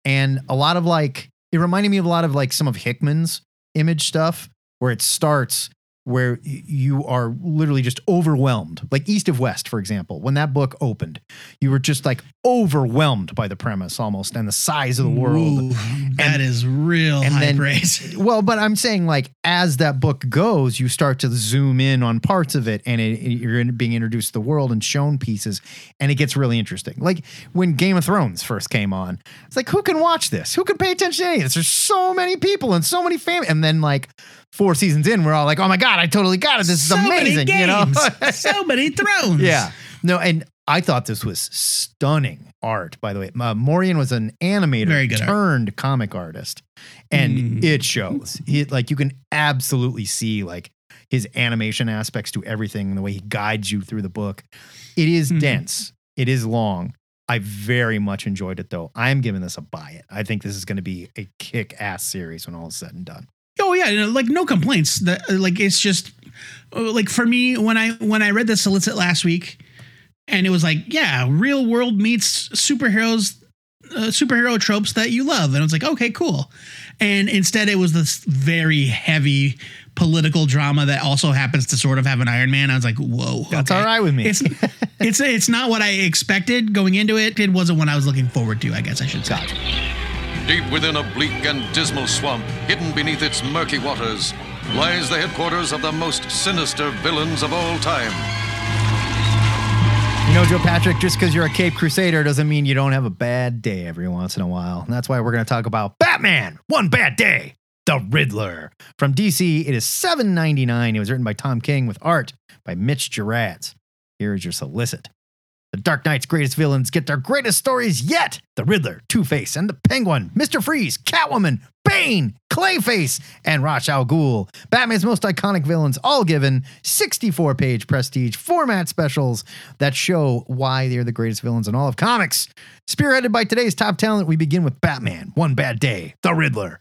And a lot of like it reminded me of a lot of like some of Hickman's image stuff where it starts where you are literally just overwhelmed. Like East of West, for example, when that book opened, you were just like overwhelmed by the premise almost and the size of the world. Ooh, that is real and high then- praise. Well, but I'm saying like as that book goes, you start to zoom in on parts of it, and it, you're being introduced to the world and shown pieces, and it gets really interesting. Like when Game of Thrones first came on, it's like who can watch this? Who can pay attention to any of this? There's so many people and so many fam, and then like four seasons in, we're all like, oh my god, I totally got it. This is so amazing. Many You know? games, so many thrones. Yeah. No, and I thought this was stunning art, by the way. Uh, Morian was an animator good art. turned comic artist, and Mm. it shows. He, like, you can absolutely see, like, his animation aspects to everything, the way he guides you through the book. It is Mhm. dense, it is long. I very much enjoyed it, though. I'm giving this a buy it. I think this is going to be a kick ass series when all is said and done. Yeah, you know, like no complaints. That like it's just uh, like for me when I when I read the solicit last week, and it was like yeah, real world meets superheroes, uh, superhero tropes that you love, and I was like okay, cool. And instead, it was this very heavy political drama that also happens to sort of have an Iron Man. I was like, whoa, That's okay. all right with me. It's it's it's not what I expected going into it. It wasn't what I was looking forward to. I guess I should say. Gotcha. Deep within a bleak and dismal swamp, hidden beneath its murky waters, lies the headquarters of the most sinister villains of all time. You know, Joe Patrick, just because you're a Cape Crusader doesn't mean you don't have a bad day every once in a while. And that's why we're going to talk about Batman, One Bad Day, The Riddler. From DC, it is $7.99. It was written by Tom King with art by Mitch Gerads. Here is your solicit. The Dark Knight's greatest villains get their greatest stories yet. The Riddler, Two Face, and the Penguin, Mr. Freeze, Catwoman, Bane, Clayface, and Ra's al Ghul. Batman's most iconic villains, all given 64 page prestige format specials that show why they're the greatest villains in all of comics. Spearheaded by today's top talent, we begin with Batman, One Bad Day, The Riddler.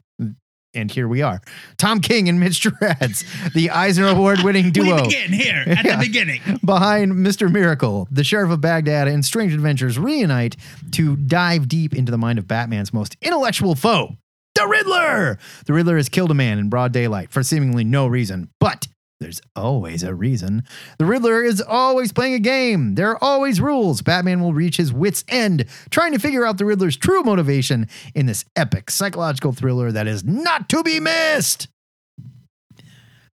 And here we are. Tom King and Mitch Gerads, the Eisner Award winning duo. We begin here at Yeah. the beginning. Behind Mr. Miracle, the Sheriff of Baghdad, and Strange Adventures reunite to dive deep into the mind of Batman's most intellectual foe, the Riddler. The Riddler has killed a man in broad daylight for seemingly no reason, but there's always a reason. The Riddler is always playing a game. There are always rules. Batman will reach his wits' end trying to figure out the Riddler's true motivation in this epic psychological thriller that is not to be missed.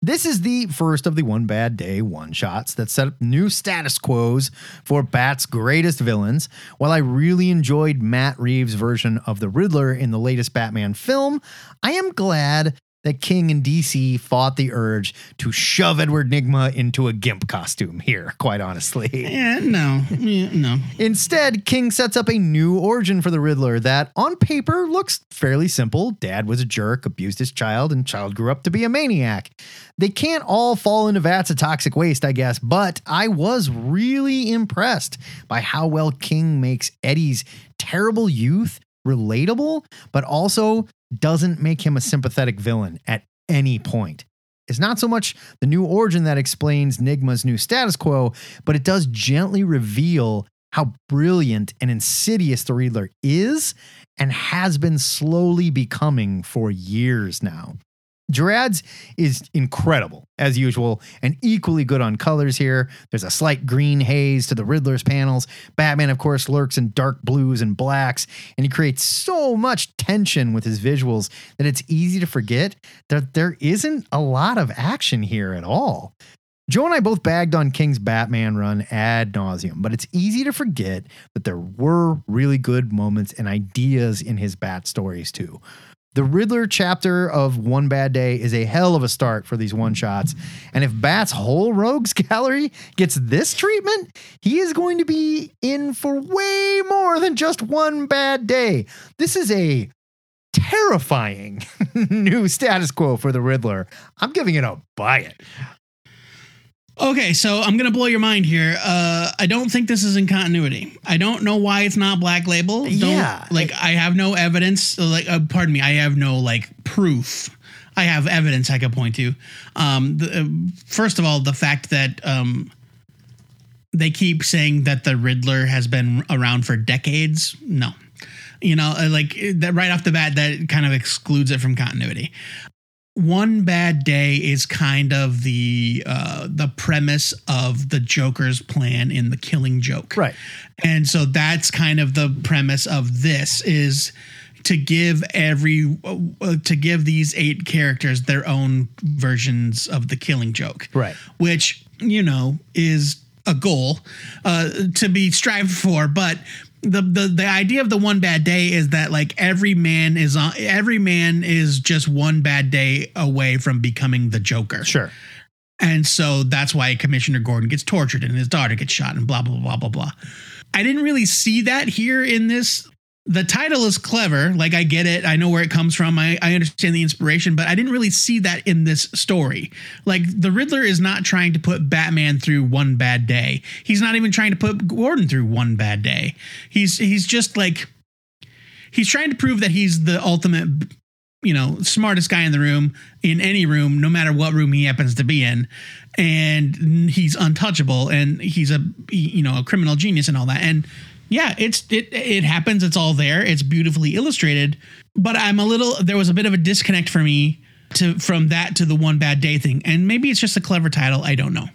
This is the first of the One Bad Day one shots that set up new status quos for Bat's greatest villains. While I really enjoyed Matt Reeves' version of the Riddler in the latest Batman film, I am glad that King and DC fought the urge to shove Edward Nygma into a gimp costume here, quite honestly. Yeah, no, yeah, no. Instead, King sets up a new origin for the Riddler that, on paper, looks fairly simple. Dad was a jerk, abused his child, and child grew up to be a maniac. They can't all fall into vats of toxic waste, I guess, but I was really impressed by how well King makes Eddie's terrible youth relatable, but also doesn't make him a sympathetic villain at any point. It's not so much the new origin that explains Nygma's new status quo, but it does gently reveal how brilliant and insidious the Riddler is and has been slowly becoming for years now. Gerads is incredible, as usual, and equally good on colors here. There's a slight green haze to the Riddler's panels. Batman, of course, lurks in dark blues and blacks, and he creates so much tension with his visuals that it's easy to forget that there isn't a lot of action here at all. Joe and I both bagged on King's Batman run ad nauseum, but it's easy to forget that there were really good moments and ideas in his Bat stories too. The Riddler chapter of One Bad Day is a hell of a start for these one shots. And if Bat's whole rogues gallery gets this treatment, he is going to be in for way more than just one bad day. This is a terrifying new status quo for the Riddler. I'm giving it a buy it. Okay, so I'm gonna blow your mind here. Uh, I don't think this is in continuity. I don't know why it's not Black Label. Don't, Yeah. like I have no evidence. Like, uh, pardon me, I have no like proof. I have evidence I could point to. Um, the, uh, first of all, the fact that um, they keep saying that the Riddler has been around for decades. No, you know, uh, like that right off the bat, that kind of excludes it from continuity one bad day is kind of the uh the premise of the joker's plan in the killing joke Right. and so that's kind of the premise of this is to give every uh, to give these eight characters their own versions of the killing joke Right. which you know is a goal uh, to be strived for but the, the the idea of the one bad day is that like every man is on every man is just one bad day away from becoming the joker Sure. and so that's why Commissioner Gordon gets tortured and his daughter gets shot and blah, blah, blah, blah, blah. I didn't really see that here in this. The title is clever. Like, I get it. I know where it comes from. I, I understand the inspiration, but I didn't really see that in this story. Like, the Riddler is not trying to put Batman through one bad day. He's not even trying to put Gordon through one bad day. He's he's just like he's trying to prove that he's the ultimate you know, smartest guy in the room, in any room, no matter what room he happens to be in. And he's untouchable and he's a, you know, a criminal genius and all that. And yeah, it's, it, it happens. It's all there. It's beautifully illustrated. But I'm a little, there was a bit of a disconnect for me to, from that to the one bad day thing. And maybe it's just a clever title. I don't know.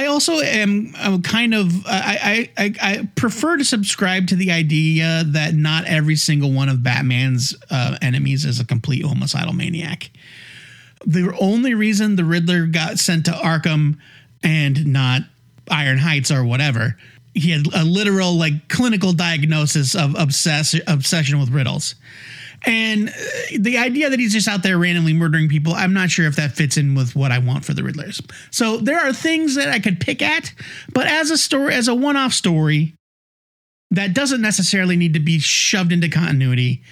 I also am I'm kind of I, I I prefer to subscribe to the idea that not every single one of Batman's uh, enemies is a complete homicidal maniac. The only reason the Riddler got sent to Arkham and not Iron Heights or whatever he had a literal like clinical diagnosis of obsess obsession with riddles. And uh, the idea that he's just out there randomly murdering people, I'm not sure if that fits in with what I want for the Riddlers. So there are things that I could pick at, but as a story, as a one-off story, that doesn't necessarily need to be shoved into continuity.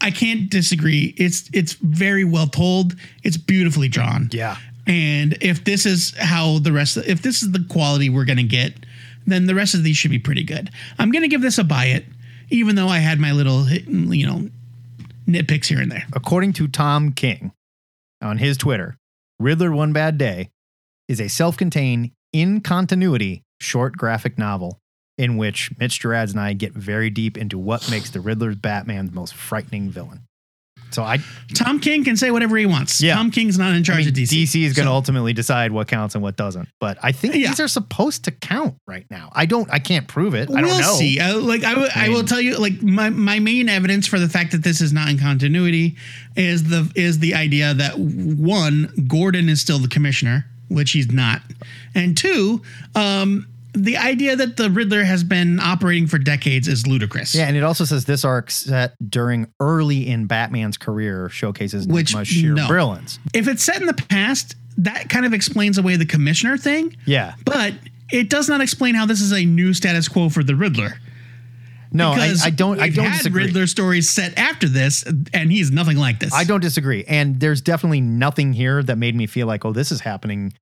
I can't disagree. It's it's very well told. It's beautifully drawn. Yeah. And if this is how the rest, of, if this is the quality we're gonna get, then the rest of these should be pretty good. I'm gonna give this a buy it, even though I had my little, you know, nitpicks here and there. According to Tom King on his Twitter, Riddler One Bad Day is a self contained, in continuity short graphic novel in which Mitch Gerads and I get very deep into what makes the Riddler's Batman's most frightening villain. So I, Tom King can say whatever he wants. Yeah. Tom King's not in I charge mean, of DC. DC is going to So- ultimately decide what counts and what doesn't. But I think Yeah. these are supposed to count right now. I don't. I can't prove it. I don't we'll know. see. Uh, like I, w- I will tell you, like my, my main evidence for the fact that this is not in continuity is the is the idea that one, Gordon is still the commissioner, which he's not, and two, um, the idea that the Riddler has been operating for decades is ludicrous. Yeah, and it also says this arc set during early in Batman's career showcases Which, much sheer no. brilliance. If it's set in the past, that kind of explains away the commissioner thing, Yeah. but it does not explain how this is a new status quo for the Riddler. No, I, I don't. I don't had disagree. Riddler stories set after this, and he's nothing like this. I don't disagree. And there's definitely nothing here that made me feel like, oh, this is happening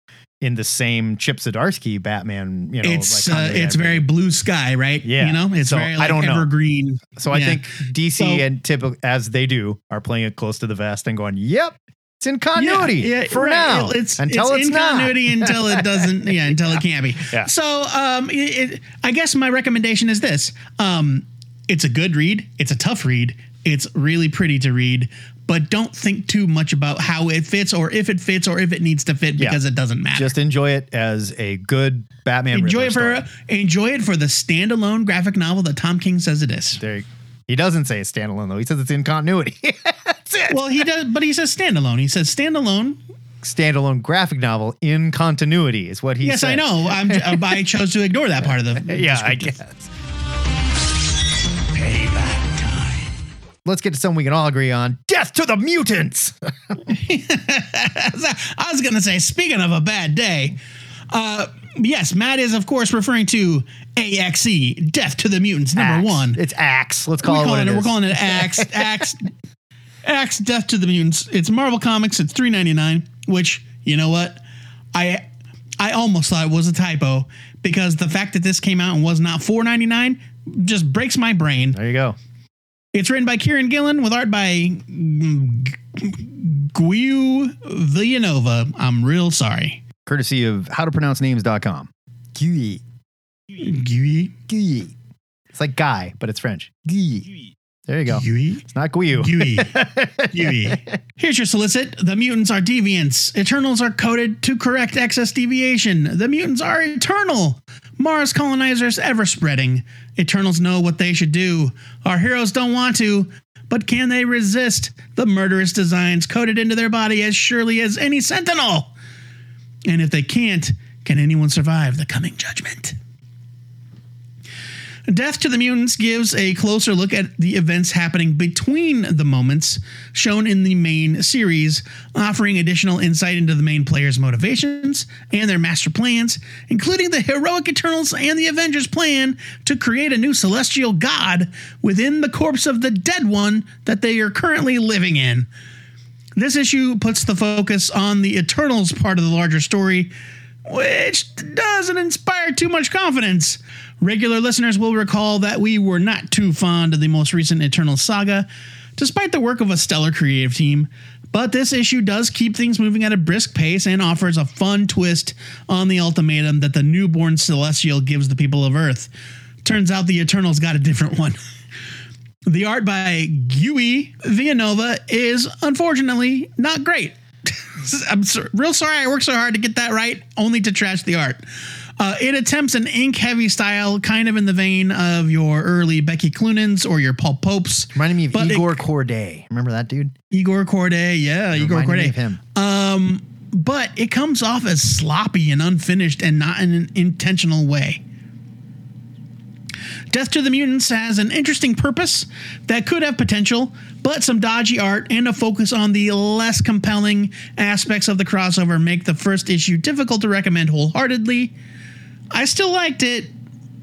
in the same Chip Zdarsky Batman. You know, it's like uh, it's very blue sky, right? Yeah. you know, it's So, very I don't know. evergreen. So I Yeah. think DC So- and typical as they do are playing it close to the vest and going, "Yep, it's in continuity Yeah, yeah, for right. now It's until it's, it's, in not." continuity until it doesn't. Yeah, until it can't be. Yeah. So, um, it, it, I guess my recommendation is this: um, it's a good read. It's a tough read. It's really pretty to read, but don't think too much about how it fits, or if it fits, or if it needs to fit, Yeah. because it doesn't matter. Just enjoy it as a good Batman. enjoy Riddler it for story. enjoy it for the standalone graphic novel that Tom King says it is. There, he doesn't say it's standalone though. He says it's in continuity. That's it. Well, he does, but he says standalone. He says standalone standalone graphic novel in continuity is what he says. Yes, said. I know. I'm, uh, I chose to ignore that part of the. Yeah, I guess. Let's get to something we can all agree on. Death to the mutants. I was going to say, speaking of a bad day, uh, yes, Matt is, of course, referring to AXE, Death to the Mutants, number Axe. one. It's Axe. Let's call we it what it it, we're calling it Axe, Axe, Axe, Death to the Mutants. It's Marvel Comics. It's three ninety nine. Which you know what, I I almost thought it was a typo because the fact that this came out and was not four ninety nine just breaks my brain. There you go. It's written by Kieron Gillen with art by Guiu Vilanova. I'm real sorry. Courtesy of howtopronouncenames.com. Guy. Guy. Guy. It's like guy, but it's French. Guy. There you go. Guy. It's not Guiu. Guy. Guy. Here's your solicit. The mutants are deviants. Eternals are coded to correct excess deviation. The mutants are eternal. Mars colonizers ever spreading. Eternals know what they should do. Our heroes don't want to, but can they resist the murderous designs coded into their body as surely as any sentinel? And if they can't, can anyone survive the coming judgment? Death to the Mutants gives a closer look at the events happening between the moments shown in the main series, offering additional insight into the main players' motivations and their master plans, including the heroic Eternals and the Avengers' plan to create a new celestial god within the corpse of the dead one that they are currently living in. This issue puts the focus on the Eternals part of the larger story, which doesn't inspire too much confidence. Regular listeners will recall that we were not too fond of the most recent Eternal saga, despite the work of a stellar creative team. But this issue does keep things moving at a brisk pace and offers a fun twist on the ultimatum that the newborn Celestial gives the people of Earth. Turns out the Eternals got a different one. The art by Gui Vilanova is unfortunately not great. I'm so, real sorry I worked so hard to get that right, only to trash the art. Uh, it attempts an ink heavy style, kind of in the vein of your early Becky Cloonans or your Paul Popes. Reminding me of But it- Igor Kordey. Remember that dude? Igor Kordey, yeah, Igor Reminded me Kordey. of him. Um, but it comes off as sloppy and unfinished and not in an intentional way. Death to the Mutants has an interesting purpose that could have potential, but some dodgy art and a focus on the less compelling aspects of the crossover make the first issue difficult to recommend wholeheartedly. I still liked it,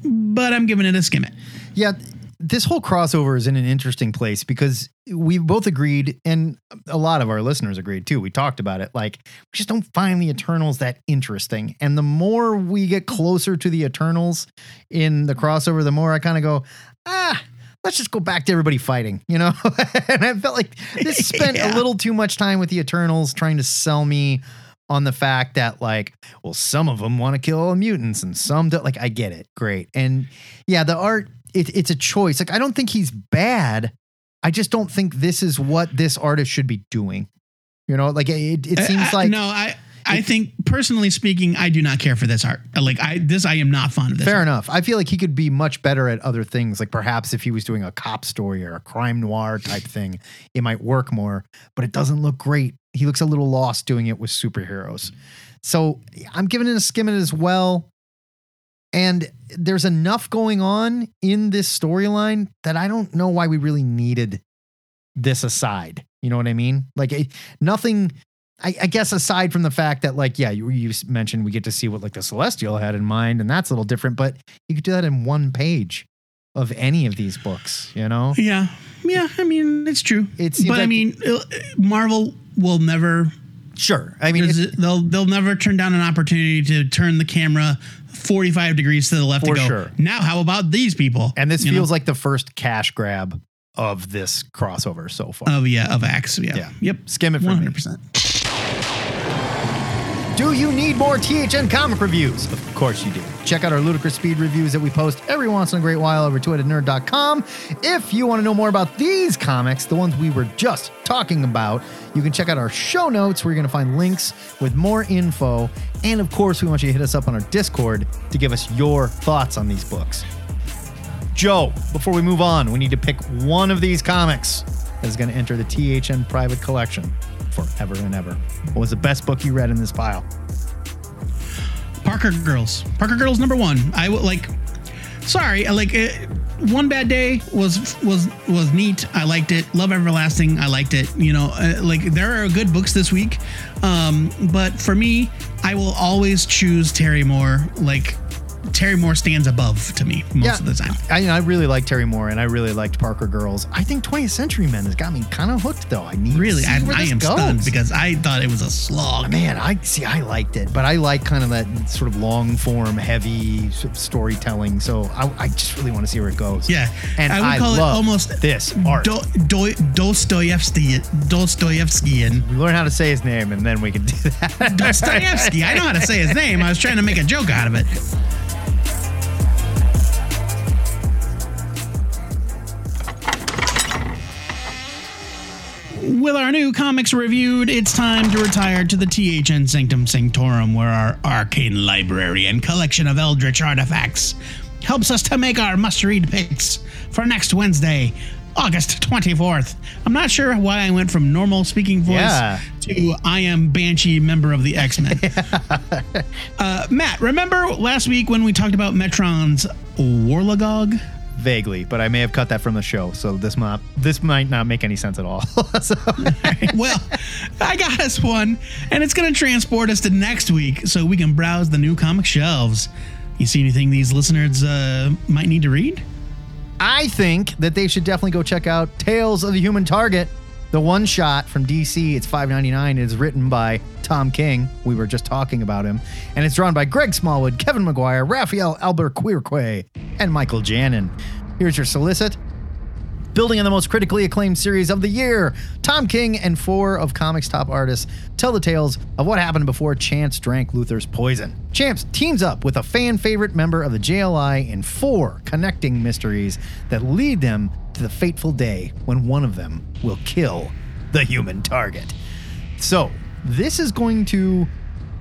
but I'm giving it a skim it. Yeah, this whole crossover is in an interesting place because we both agreed, and a lot of our listeners agreed too. We talked about it. Like, we just don't find the Eternals that interesting. And the more we get closer to the Eternals in the crossover, the more I kind of go, ah, let's just go back to everybody fighting, you know? and I felt like this spent Yeah. a little too much time with the Eternals trying to sell me on the fact that like well some of them want to kill all the mutants and some don't like i get it great and yeah the art it, it's a choice like i don't think he's bad i just don't think this is what this artist should be doing you know like it, it uh, seems I- I- like no, I I think personally speaking, I do not care for this art. Like I this I am not fond of this. Fair art. enough. I feel like he could be much better at other things. Like perhaps if he was doing a cop story or a crime noir type thing, it might work more, but it doesn't look great. He looks a little lost doing it with superheroes. So I'm giving it a skim it as well. And there's enough going on in this storyline that I don't know why we really needed this aside. You know what I mean? Like it, nothing. I, I guess aside from the fact that, like, yeah, you, you mentioned we get to see what like the Celestial had in mind, and that's a little different. But you could do that in one page of any of these books. You know, Yeah, yeah. I mean, it's true. It's but I mean, uh, Marvel will never. sure. I mean, it's, they'll they'll never turn down an opportunity to turn the camera forty five degrees to the left For to go. sure. Now, how about these people? and this You know? feels like the first cash grab of this crossover so far. of yeah of Axe. Yeah. Yeah. Yep. Skim it for me. hundred percent. Do you need more THN comic reviews? Of course you do. Check out our ludicrous speed reviews that we post every once in a great while over to nerd.com. If you want to know more about these comics, the ones we were just talking about, you can check out our show notes where you're going to find links with more info. And of course, we want you to hit us up on our Discord to give us your thoughts on these books. Joe, before we move on, we need to pick one of these comics that is going to enter the THN private collection forever and ever. What was the best book you read in this pile? Parker Girls. Parker Girls number one. I would like. Sorry, like it. One bad day was was was neat. I liked it. Love Everlasting. I liked it. You know, uh, like there are good books this week, um, but for me, I will always choose Terry Moore. Like Terry Moore stands above to me most of the time. I, I really like Terry Moore and I really liked Parker Girls. I think 20th Century Men has got me kind of hooked though. I need Really, I, I am goes. stunned because I thought it was a slog. Man, I see. I liked it, but I like kind of that sort of long form, heavy sort of storytelling. So I, I just really want to see where it goes. Yeah, and I would I call it almost this art. Do, do, Dostoevsky, Dostoevskian. we learn how to say his name, and then we can do that. Dostoevsky. I know how to say his name. I was trying to make a joke out of it. With our new comics reviewed, it's time to retire to the THN Sanctum Sanctorum, where our arcane library and collection of eldritch artifacts helps us to make our must read picks for next Wednesday, August 24th. I'm not sure why I went from normal speaking voice Yeah. to I am Banshee, member of the X Men. uh, Matt, remember last week when we talked about Metron's Warlagog? Vaguely, but I may have cut that from the show, so this might this might not make any sense at all. So- well, I got us one, and it's going to transport us to next week so we can browse the new comic shelves. You see anything these listeners uh, might need to read? I think that they should definitely go check out Tales of the Human Target, the one shot from DC. It's five ninety nine. It's written by Tom King. We were just talking about him, and it's drawn by Greg Smallwood, Kevin Maguire, Rafael Albuquerque, and Michael Janin. Here's your solicit. Building on the most critically acclaimed series of the year, Tom King and four of comics' top artists tell the tales of what happened before Chance drank Luther's poison. Chance teams up with a fan favorite member of the JLI in four connecting mysteries that lead them to the fateful day when one of them will kill the human target. So, this is going to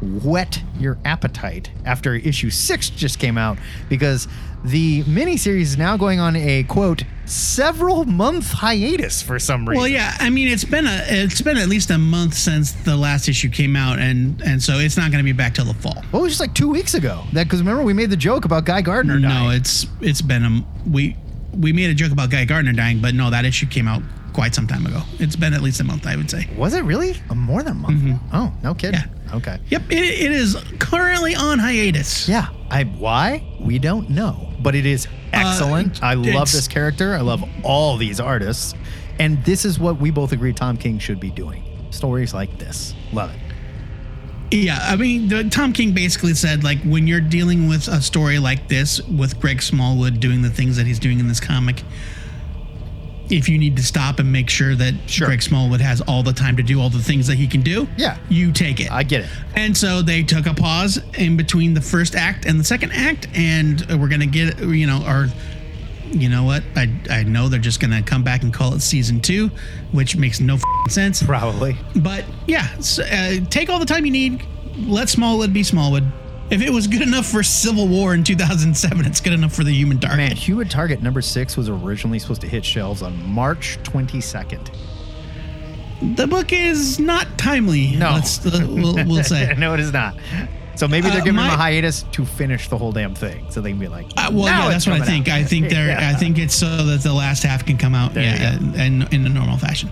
whet your appetite after issue six just came out because the miniseries is now going on a quote several month hiatus for some reason. Well, yeah, I mean it's been a it's been at least a month since the last issue came out, and and so it's not going to be back till the fall. Well, it was just like two weeks ago. That because remember we made the joke about Guy Gardner dying. No, it's it's been a we we made a joke about Guy Gardner dying, but no, that issue came out quite some time ago. It's been at least a month, I would say. was it really Uh, more than a month? Oh, no kidding. Yeah. Okay. Yep, it, it is currently on hiatus. Yeah. I why we don't know, but it is excellent. I love this character. I love all these artists, and this is what we both agree Tom King should be doing. Stories like this. Love it. Yeah, I mean, the, Tom King basically said like when you're dealing with a story like this with Greg Smallwood doing the things that he's doing in this comic, if you need to stop and make sure that Sure. Greg Smallwood has all the time to do all the things that he can do, Yeah. you take it. I get it. And so they took a pause in between the first act and the second act, and we're gonna get you know, or you know what? I I know they're just gonna come back and call it season two, which makes no sense. Probably. But yeah, so, uh, take all the time you need. Let Smallwood be Smallwood. If it was good enough for Civil War in 2007, it's good enough for the Human Target. Man, Hewitt Target number six was originally supposed to hit shelves on March 22nd. The book is not timely. No. uh, we'll, we'll say. no, it is not. So maybe they're Uh, giving him my- a hiatus to finish the whole damn thing, so they can be like, Uh, well, yeah, that's what I think. out." I think they're. Yeah. I think it's so that the last half can come out. There yeah, and in a normal fashion.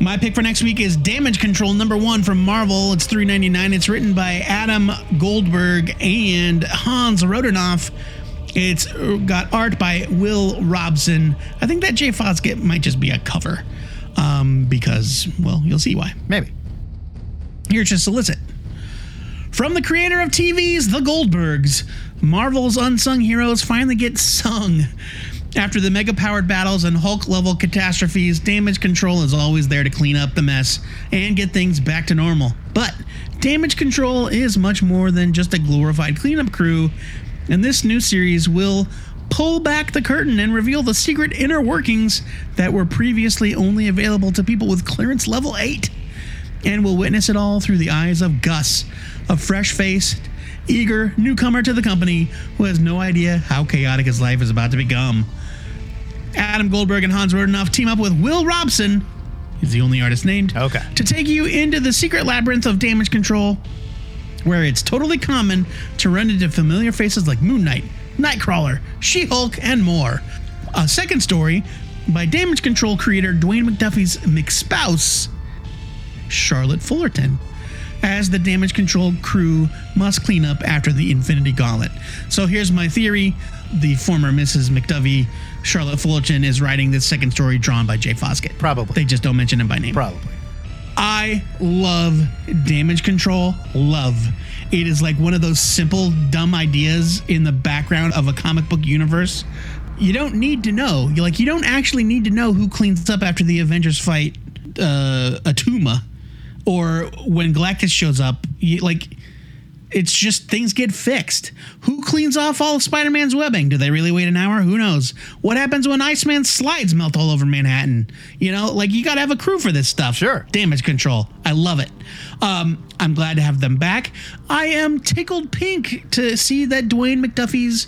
My pick for next week is Damage Control number one from Marvel. It's three ninety nine. It's written by Adam Goldberg and Hans Rodionoff. It's got art by Will Robson. I think that Jay Fosgitt might just be a cover, um, because well, you'll see why. maybe. Here to solicit. From the creator of TV's The Goldbergs, Marvel's unsung heroes finally get sung. After the mega powered battles and Hulk level catastrophes, Damage Control is always there to clean up the mess and get things back to normal. But Damage Control is much more than just a glorified cleanup crew, and this new series will pull back the curtain and reveal the secret inner workings that were previously only available to people with clearance level 8 and we'll witness it all through the eyes of Gus, a fresh faced, eager newcomer to the company who has no idea how chaotic his life is about to become. Adam Goldberg and Hans Rodionoff team up with Will Robson, he's the only artist named, Okay. to take you into the secret labyrinth of damage control, where it's totally common to run into familiar faces like Moon Knight, Nightcrawler, She Hulk, and more. A second story by damage control creator Dwayne McDuffie's McSpouse, Charlotte Fullerton, as the damage control crew must clean up after the Infinity Gauntlet. So here's my theory the former Mrs. McDuffie, Charlotte Fullerton, is writing this second story drawn by Jay Fosgitt. Probably. They just don't mention him by name. Probably. I love damage control. Love. It is like one of those simple, dumb ideas in the background of a comic book universe. You don't need to know. You like you don't actually need to know who cleans up after the Avengers fight uh, Attuma, or when Galactus shows up. You, like it's just things get fixed. Who cleans off all of Spider-Man's webbing? Do they really wait an hour? Who knows? What happens when Iceman's slides melt all over Manhattan? You know, like you got to have a crew for this stuff. Sure. Damage control. I love it. Um, I'm glad to have them back. I am tickled pink to see that Dwayne McDuffie's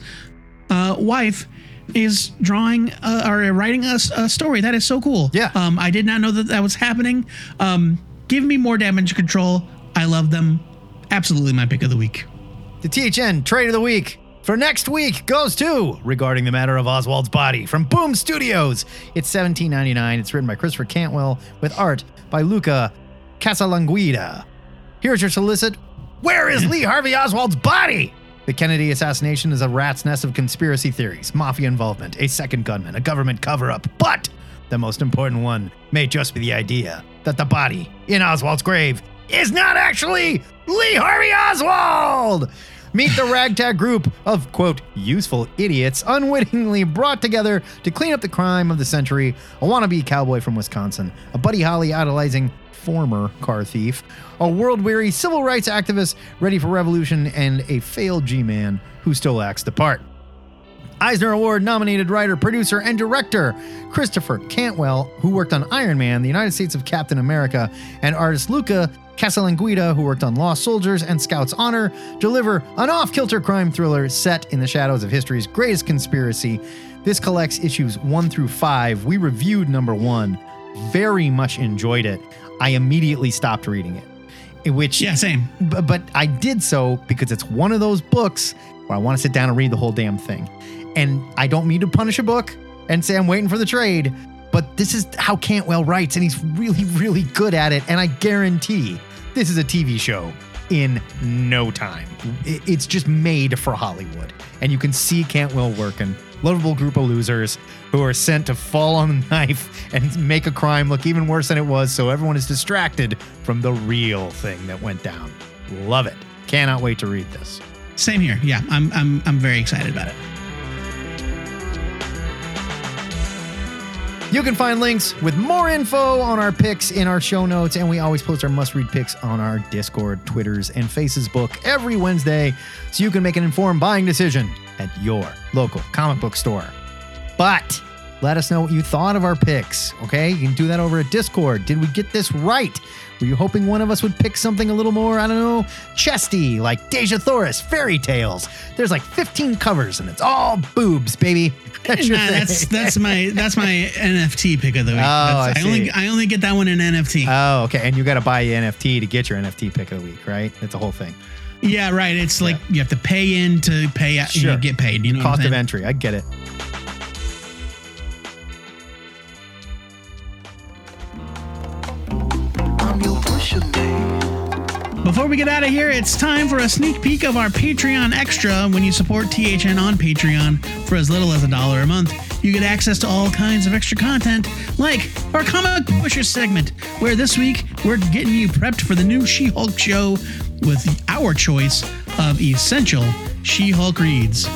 uh, wife is drawing uh, or writing a, a story. That is so cool. Yeah. Um, I did not know that that was happening. Um, give me more damage control. I love them. Absolutely my pick of the week. The THN Trade of the Week for next week goes to Regarding the Matter of Oswald's Body from Boom Studios. It's $17.99. It's written by Christopher Cantwell with art by Luca Casalanguida. Here's your solicit. Where is Lee Harvey Oswald's body? The Kennedy assassination is a rat's nest of conspiracy theories, mafia involvement, a second gunman, a government cover up. But the most important one may just be the idea that the body in Oswald's grave is not actually Lee Harvey Oswald. Meet the ragtag group of, quote, useful idiots unwittingly brought together to clean up the crime of the century a wannabe cowboy from Wisconsin, a Buddy Holly idolizing former car thief, a world weary civil rights activist ready for revolution, and a failed G Man who still acts the part. Eisner Award nominated writer, producer, and director Christopher Cantwell, who worked on Iron Man, The United States of Captain America, and artist Luca Casalanguida, who worked on Lost Soldiers and Scout's Honor, deliver an off kilter crime thriller set in the shadows of history's greatest conspiracy. This collects issues one through five. We reviewed number one, very much enjoyed it. I immediately stopped reading it. Which Yeah, same. B- but I did so because it's one of those books where I want to sit down and read the whole damn thing. And I don't mean to punish a book and say I'm waiting for the trade, but this is how Cantwell writes, and he's really, really good at it. And I guarantee this is a TV show in no time. It's just made for Hollywood. And you can see Cantwell working. Lovable group of losers who are sent to fall on the knife and make a crime look even worse than it was, so everyone is distracted from the real thing that went down. Love it. Cannot wait to read this. Same here. Yeah, I'm I'm I'm very excited about it. You can find links with more info on our picks in our show notes, and we always post our must read picks on our Discord, Twitters, and Facebook every Wednesday so you can make an informed buying decision at your local comic book store. But let us know what you thought of our picks, okay? You can do that over at Discord. Did we get this right? Were you hoping one of us would pick something a little more, I don't know, chesty, like Dejah Thoris, fairy tales? There's like 15 covers and it's all boobs, baby. That's your Nah, that's thing. that's my that's my NFT pick of the week. Oh, That's- I only. I only get that one in NFT. Oh, okay. And you got to buy an NFT to get your NFT pick of the week, right? It's a whole thing. yeah, right. It's like you have to pay in to pay out. Sure. You get paid. You know what I'm Cost of entry. I get it. Before we get out of here, it's time for a sneak peek of our Patreon extra. When you support THN on Patreon for as little as a dollar a month, you get access to all kinds of extra content, like our Comic Pushers segment, where this week we're getting you prepped for the new She Hulk show with our choice of essential She Hulk reads.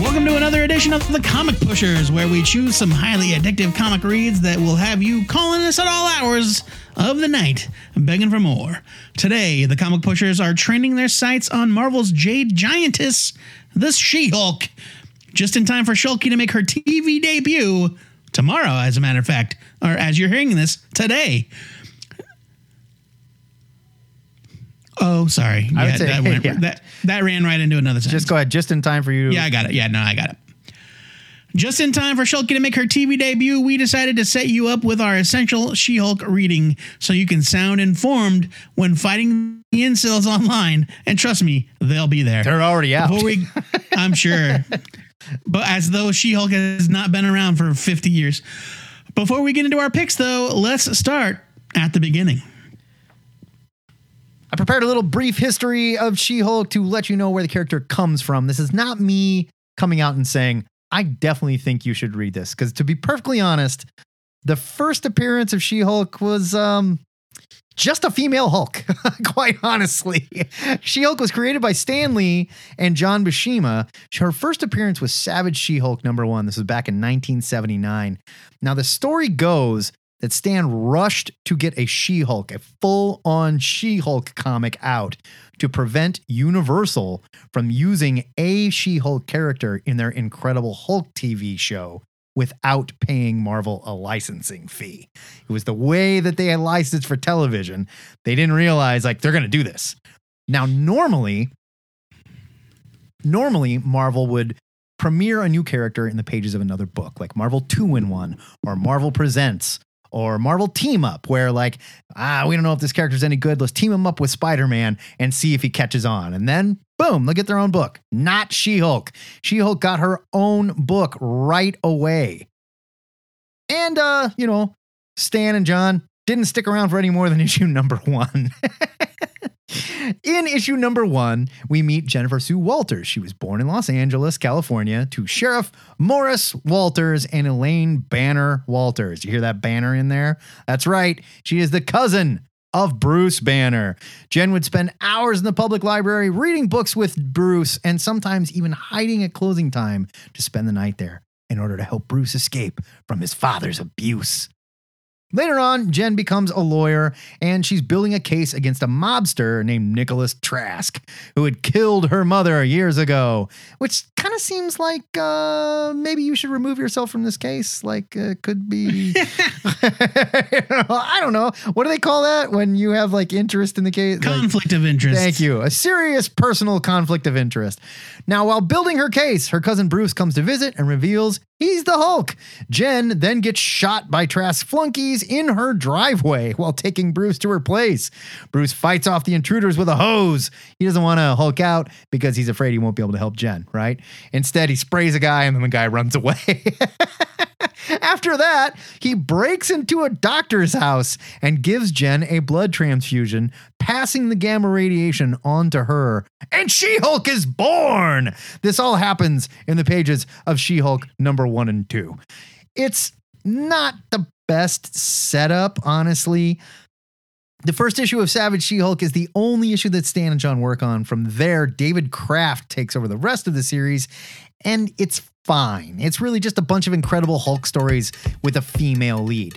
Welcome to another edition of the Comic Pushers, where we choose some highly addictive comic reads that will have you calling us at all hours of the night, begging for more. Today, the Comic Pushers are training their sights on Marvel's Jade Giantess, the She Hulk, just in time for Shulky to make her TV debut tomorrow, as a matter of fact, or as you're hearing this, today. Oh, sorry. I would say- that, went, yeah. that that ran right into another sentence. Just go ahead, just in time for you. Yeah, I got it. Yeah, no, I got it. Just in time for Shulky to make her TV debut, we decided to set you up with our essential She Hulk reading so you can sound informed when fighting the incels online. And trust me, they'll be there. They're already out. Before we, I'm sure. But as though She Hulk has not been around for 50 years. Before we get into our picks, though, let's start at the beginning. I prepared a little brief history of She Hulk to let you know where the character comes from. This is not me coming out and saying, I definitely think you should read this. Because to be perfectly honest, the first appearance of She Hulk was um, just a female Hulk, quite honestly. She Hulk was created by Stan Lee and John Buscema. Her first appearance was Savage She Hulk number one. This was back in 1979. Now, the story goes that Stan rushed to get a She Hulk, a full on She Hulk comic out to prevent Universal from using a She Hulk character in their Incredible Hulk TV show without paying Marvel a licensing fee. It was the way that they had licensed for television. They didn't realize, like, they're going to do this. Now, normally, normally Marvel would premiere a new character in the pages of another book, like Marvel 2 in 1 or Marvel Presents or Marvel Team Up, where like, ah, we don't know if this character's any good. Let's team him up with Spider Man and see if he catches on. And then, boom, they'll get their own book. Not She Hulk. She Hulk got her own book right away. And, uh, you know, Stan and John didn't stick around for any more than issue number one. In issue number one, we meet Jennifer Sue Walters. She was born in Los Angeles, California, to Sheriff Morris Walters and Elaine Banner Walters. You hear that banner in there? That's right. She is the cousin of Bruce Banner. Jen would spend hours in the public library reading books with Bruce and sometimes even hiding at closing time to spend the night there in order to help Bruce escape from his father's abuse. Later on, Jen becomes a lawyer and she's building a case against a mobster named Nicholas Trask, who had killed her mother years ago, which kind of seems like uh, maybe you should remove yourself from this case. Like, uh, could be. I don't know. What do they call that when you have like interest in the case? Like- Conflict of interest. Thank you. A serious personal conflict of interest. Now, while building her case, her cousin Bruce comes to visit and reveals he's the Hulk. Jen then gets shot by Trask flunkies in her driveway while taking Bruce to her place. Bruce fights off the intruders with a hose. He doesn't want to Hulk out because he's afraid he won't be able to help Jen, right? Instead, he sprays a guy and then the guy runs away. After that, he breaks into a doctor's house and gives Jen a blood transfusion, passing the gamma radiation on to her. And She Hulk is born! This all happens in the pages of She Hulk number one and two. It's not the best setup, honestly. The first issue of Savage She Hulk is the only issue that Stan and John work on. From there, David Kraft takes over the rest of the series, and it's fine. It's really just a bunch of incredible Hulk stories with a female lead.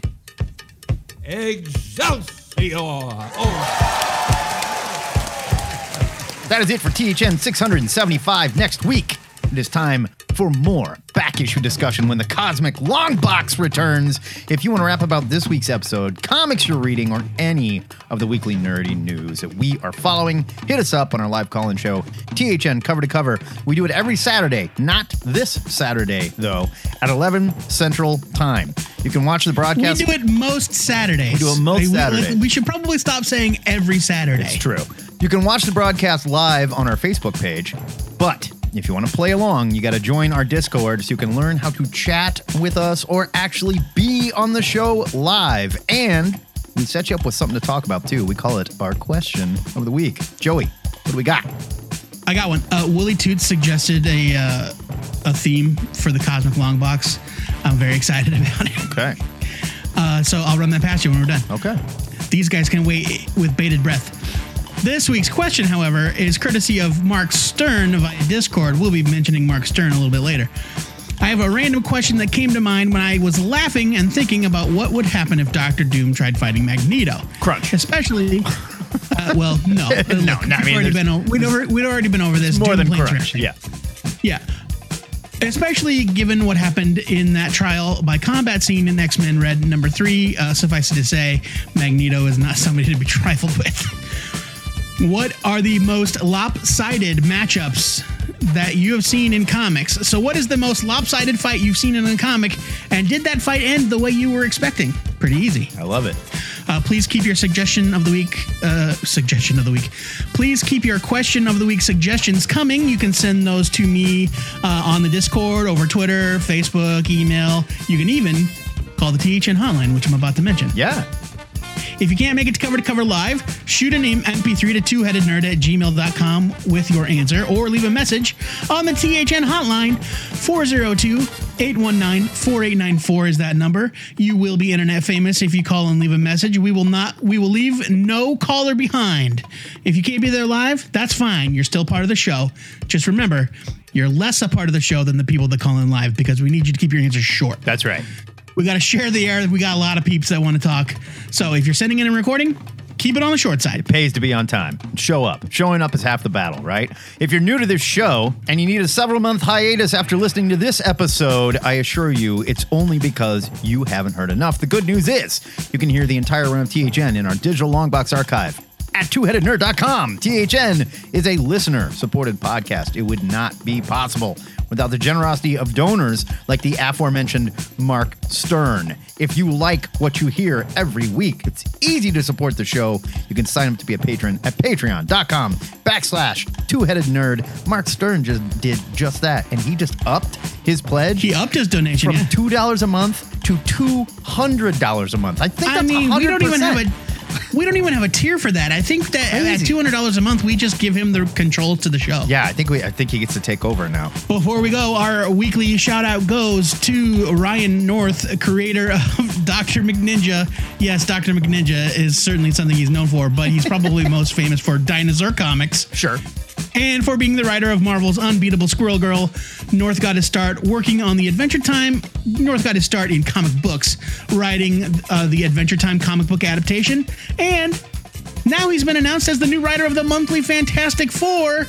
Excelsior! Oh, That is it for THN 675. Next week, it is time for more back issue discussion when the Cosmic Long Box returns. If you want to wrap about this week's episode, comics you're reading, or any of the weekly nerdy news that we are following, hit us up on our live call in show, THN cover to cover. We do it every Saturday, not this Saturday, though, at 11 Central Time. You can watch the broadcast. We do it most Saturdays. We do it most Saturdays. We should probably stop saying every Saturday. It's true. You can watch the broadcast live on our Facebook page, but if you want to play along, you got to join our Discord so you can learn how to chat with us or actually be on the show live. And we set you up with something to talk about too. We call it our question of the week. Joey, what do we got? I got one. Uh, Willie Toots suggested a uh, a theme for the Cosmic Long Box. I'm very excited about it. Okay. Uh, so I'll run that past you when we're done. Okay. These guys can wait with bated breath. This week's question, however, is courtesy of Mark Stern via Discord. We'll be mentioning Mark Stern a little bit later. I have a random question that came to mind when I was laughing and thinking about what would happen if Doctor Doom tried fighting Magneto. Crunch. Especially, uh, well, no, No, Look, no, I we've mean, already been o- we'd, over, we'd already been over this. More Doom than crunch. Yeah. Yeah. Especially given what happened in that trial by combat scene in X Men Red number three, uh, suffice it to say, Magneto is not somebody to be trifled with. What are the most lopsided matchups that you have seen in comics? So, what is the most lopsided fight you've seen in a comic? And did that fight end the way you were expecting? Pretty easy. I love it. Uh, please keep your suggestion of the week. Uh, suggestion of the week. Please keep your question of the week suggestions coming. You can send those to me uh, on the Discord, over Twitter, Facebook, email. You can even call the THN hotline, which I'm about to mention. Yeah. If you can't make it to cover to cover live, shoot an MP3 to two-headednerd at gmail.com with your answer or leave a message on the THN hotline 402-819-4894 is that number. You will be internet famous if you call and leave a message. We will not we will leave no caller behind. If you can't be there live, that's fine. You're still part of the show. Just remember, you're less a part of the show than the people that call in live because we need you to keep your answers short. That's right. We got to share the air. We got a lot of peeps that want to talk. So if you're sending in a recording, keep it on the short side. It pays to be on time. Show up. Showing up is half the battle, right? If you're new to this show and you need a several month hiatus after listening to this episode, I assure you it's only because you haven't heard enough. The good news is you can hear the entire run of THN in our digital longbox archive at twoheadednerd.com. THN is a listener supported podcast. It would not be possible without the generosity of donors like the aforementioned Mark Stern. If you like what you hear every week, it's easy to support the show. You can sign up to be a patron at patreon.com backslash two-headed nerd. Mark Stern just did just that, and he just upped his pledge He upped his donation. from Yeah. two dollars a month to two hundred dollars a month. I think I that's mean, we don't even have a we don't even have a tier for that. I think that at two hundred dollars a month, we just give him the controls to the show. Yeah, I think we. I think he gets to take over now. Before we go, our weekly shout out goes to Ryan North, creator of Dr. McNinja. Yes, Dr. McNinja is certainly something he's known for, but he's probably most famous for Dinosaur Comics. Sure. And for being the writer of Marvel's Unbeatable Squirrel Girl, North got his start working on the Adventure Time. North got his start in comic books, writing uh, the Adventure Time comic book adaptation. And now he's been announced as the new writer of the monthly Fantastic Four.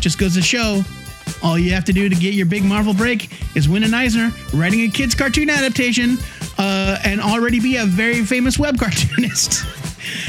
Just goes to show, all you have to do to get your big Marvel break is win an Eisner, writing a kids' cartoon adaptation, uh, and already be a very famous web cartoonist.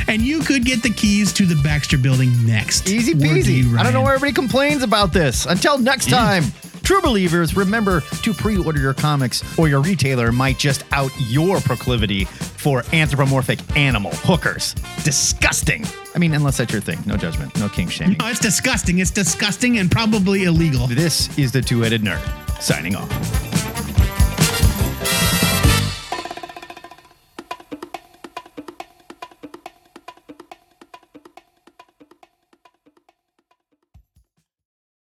And you could get the keys to the Baxter building next. Easy peasy. I don't know why everybody complains about this. Until next time, true believers, remember to pre order your comics, or your retailer might just out your proclivity for anthropomorphic animal hookers. Disgusting. I mean, unless that's your thing. No judgment, no king shaming. No, it's disgusting. It's disgusting and probably illegal. This is the two headed nerd signing off.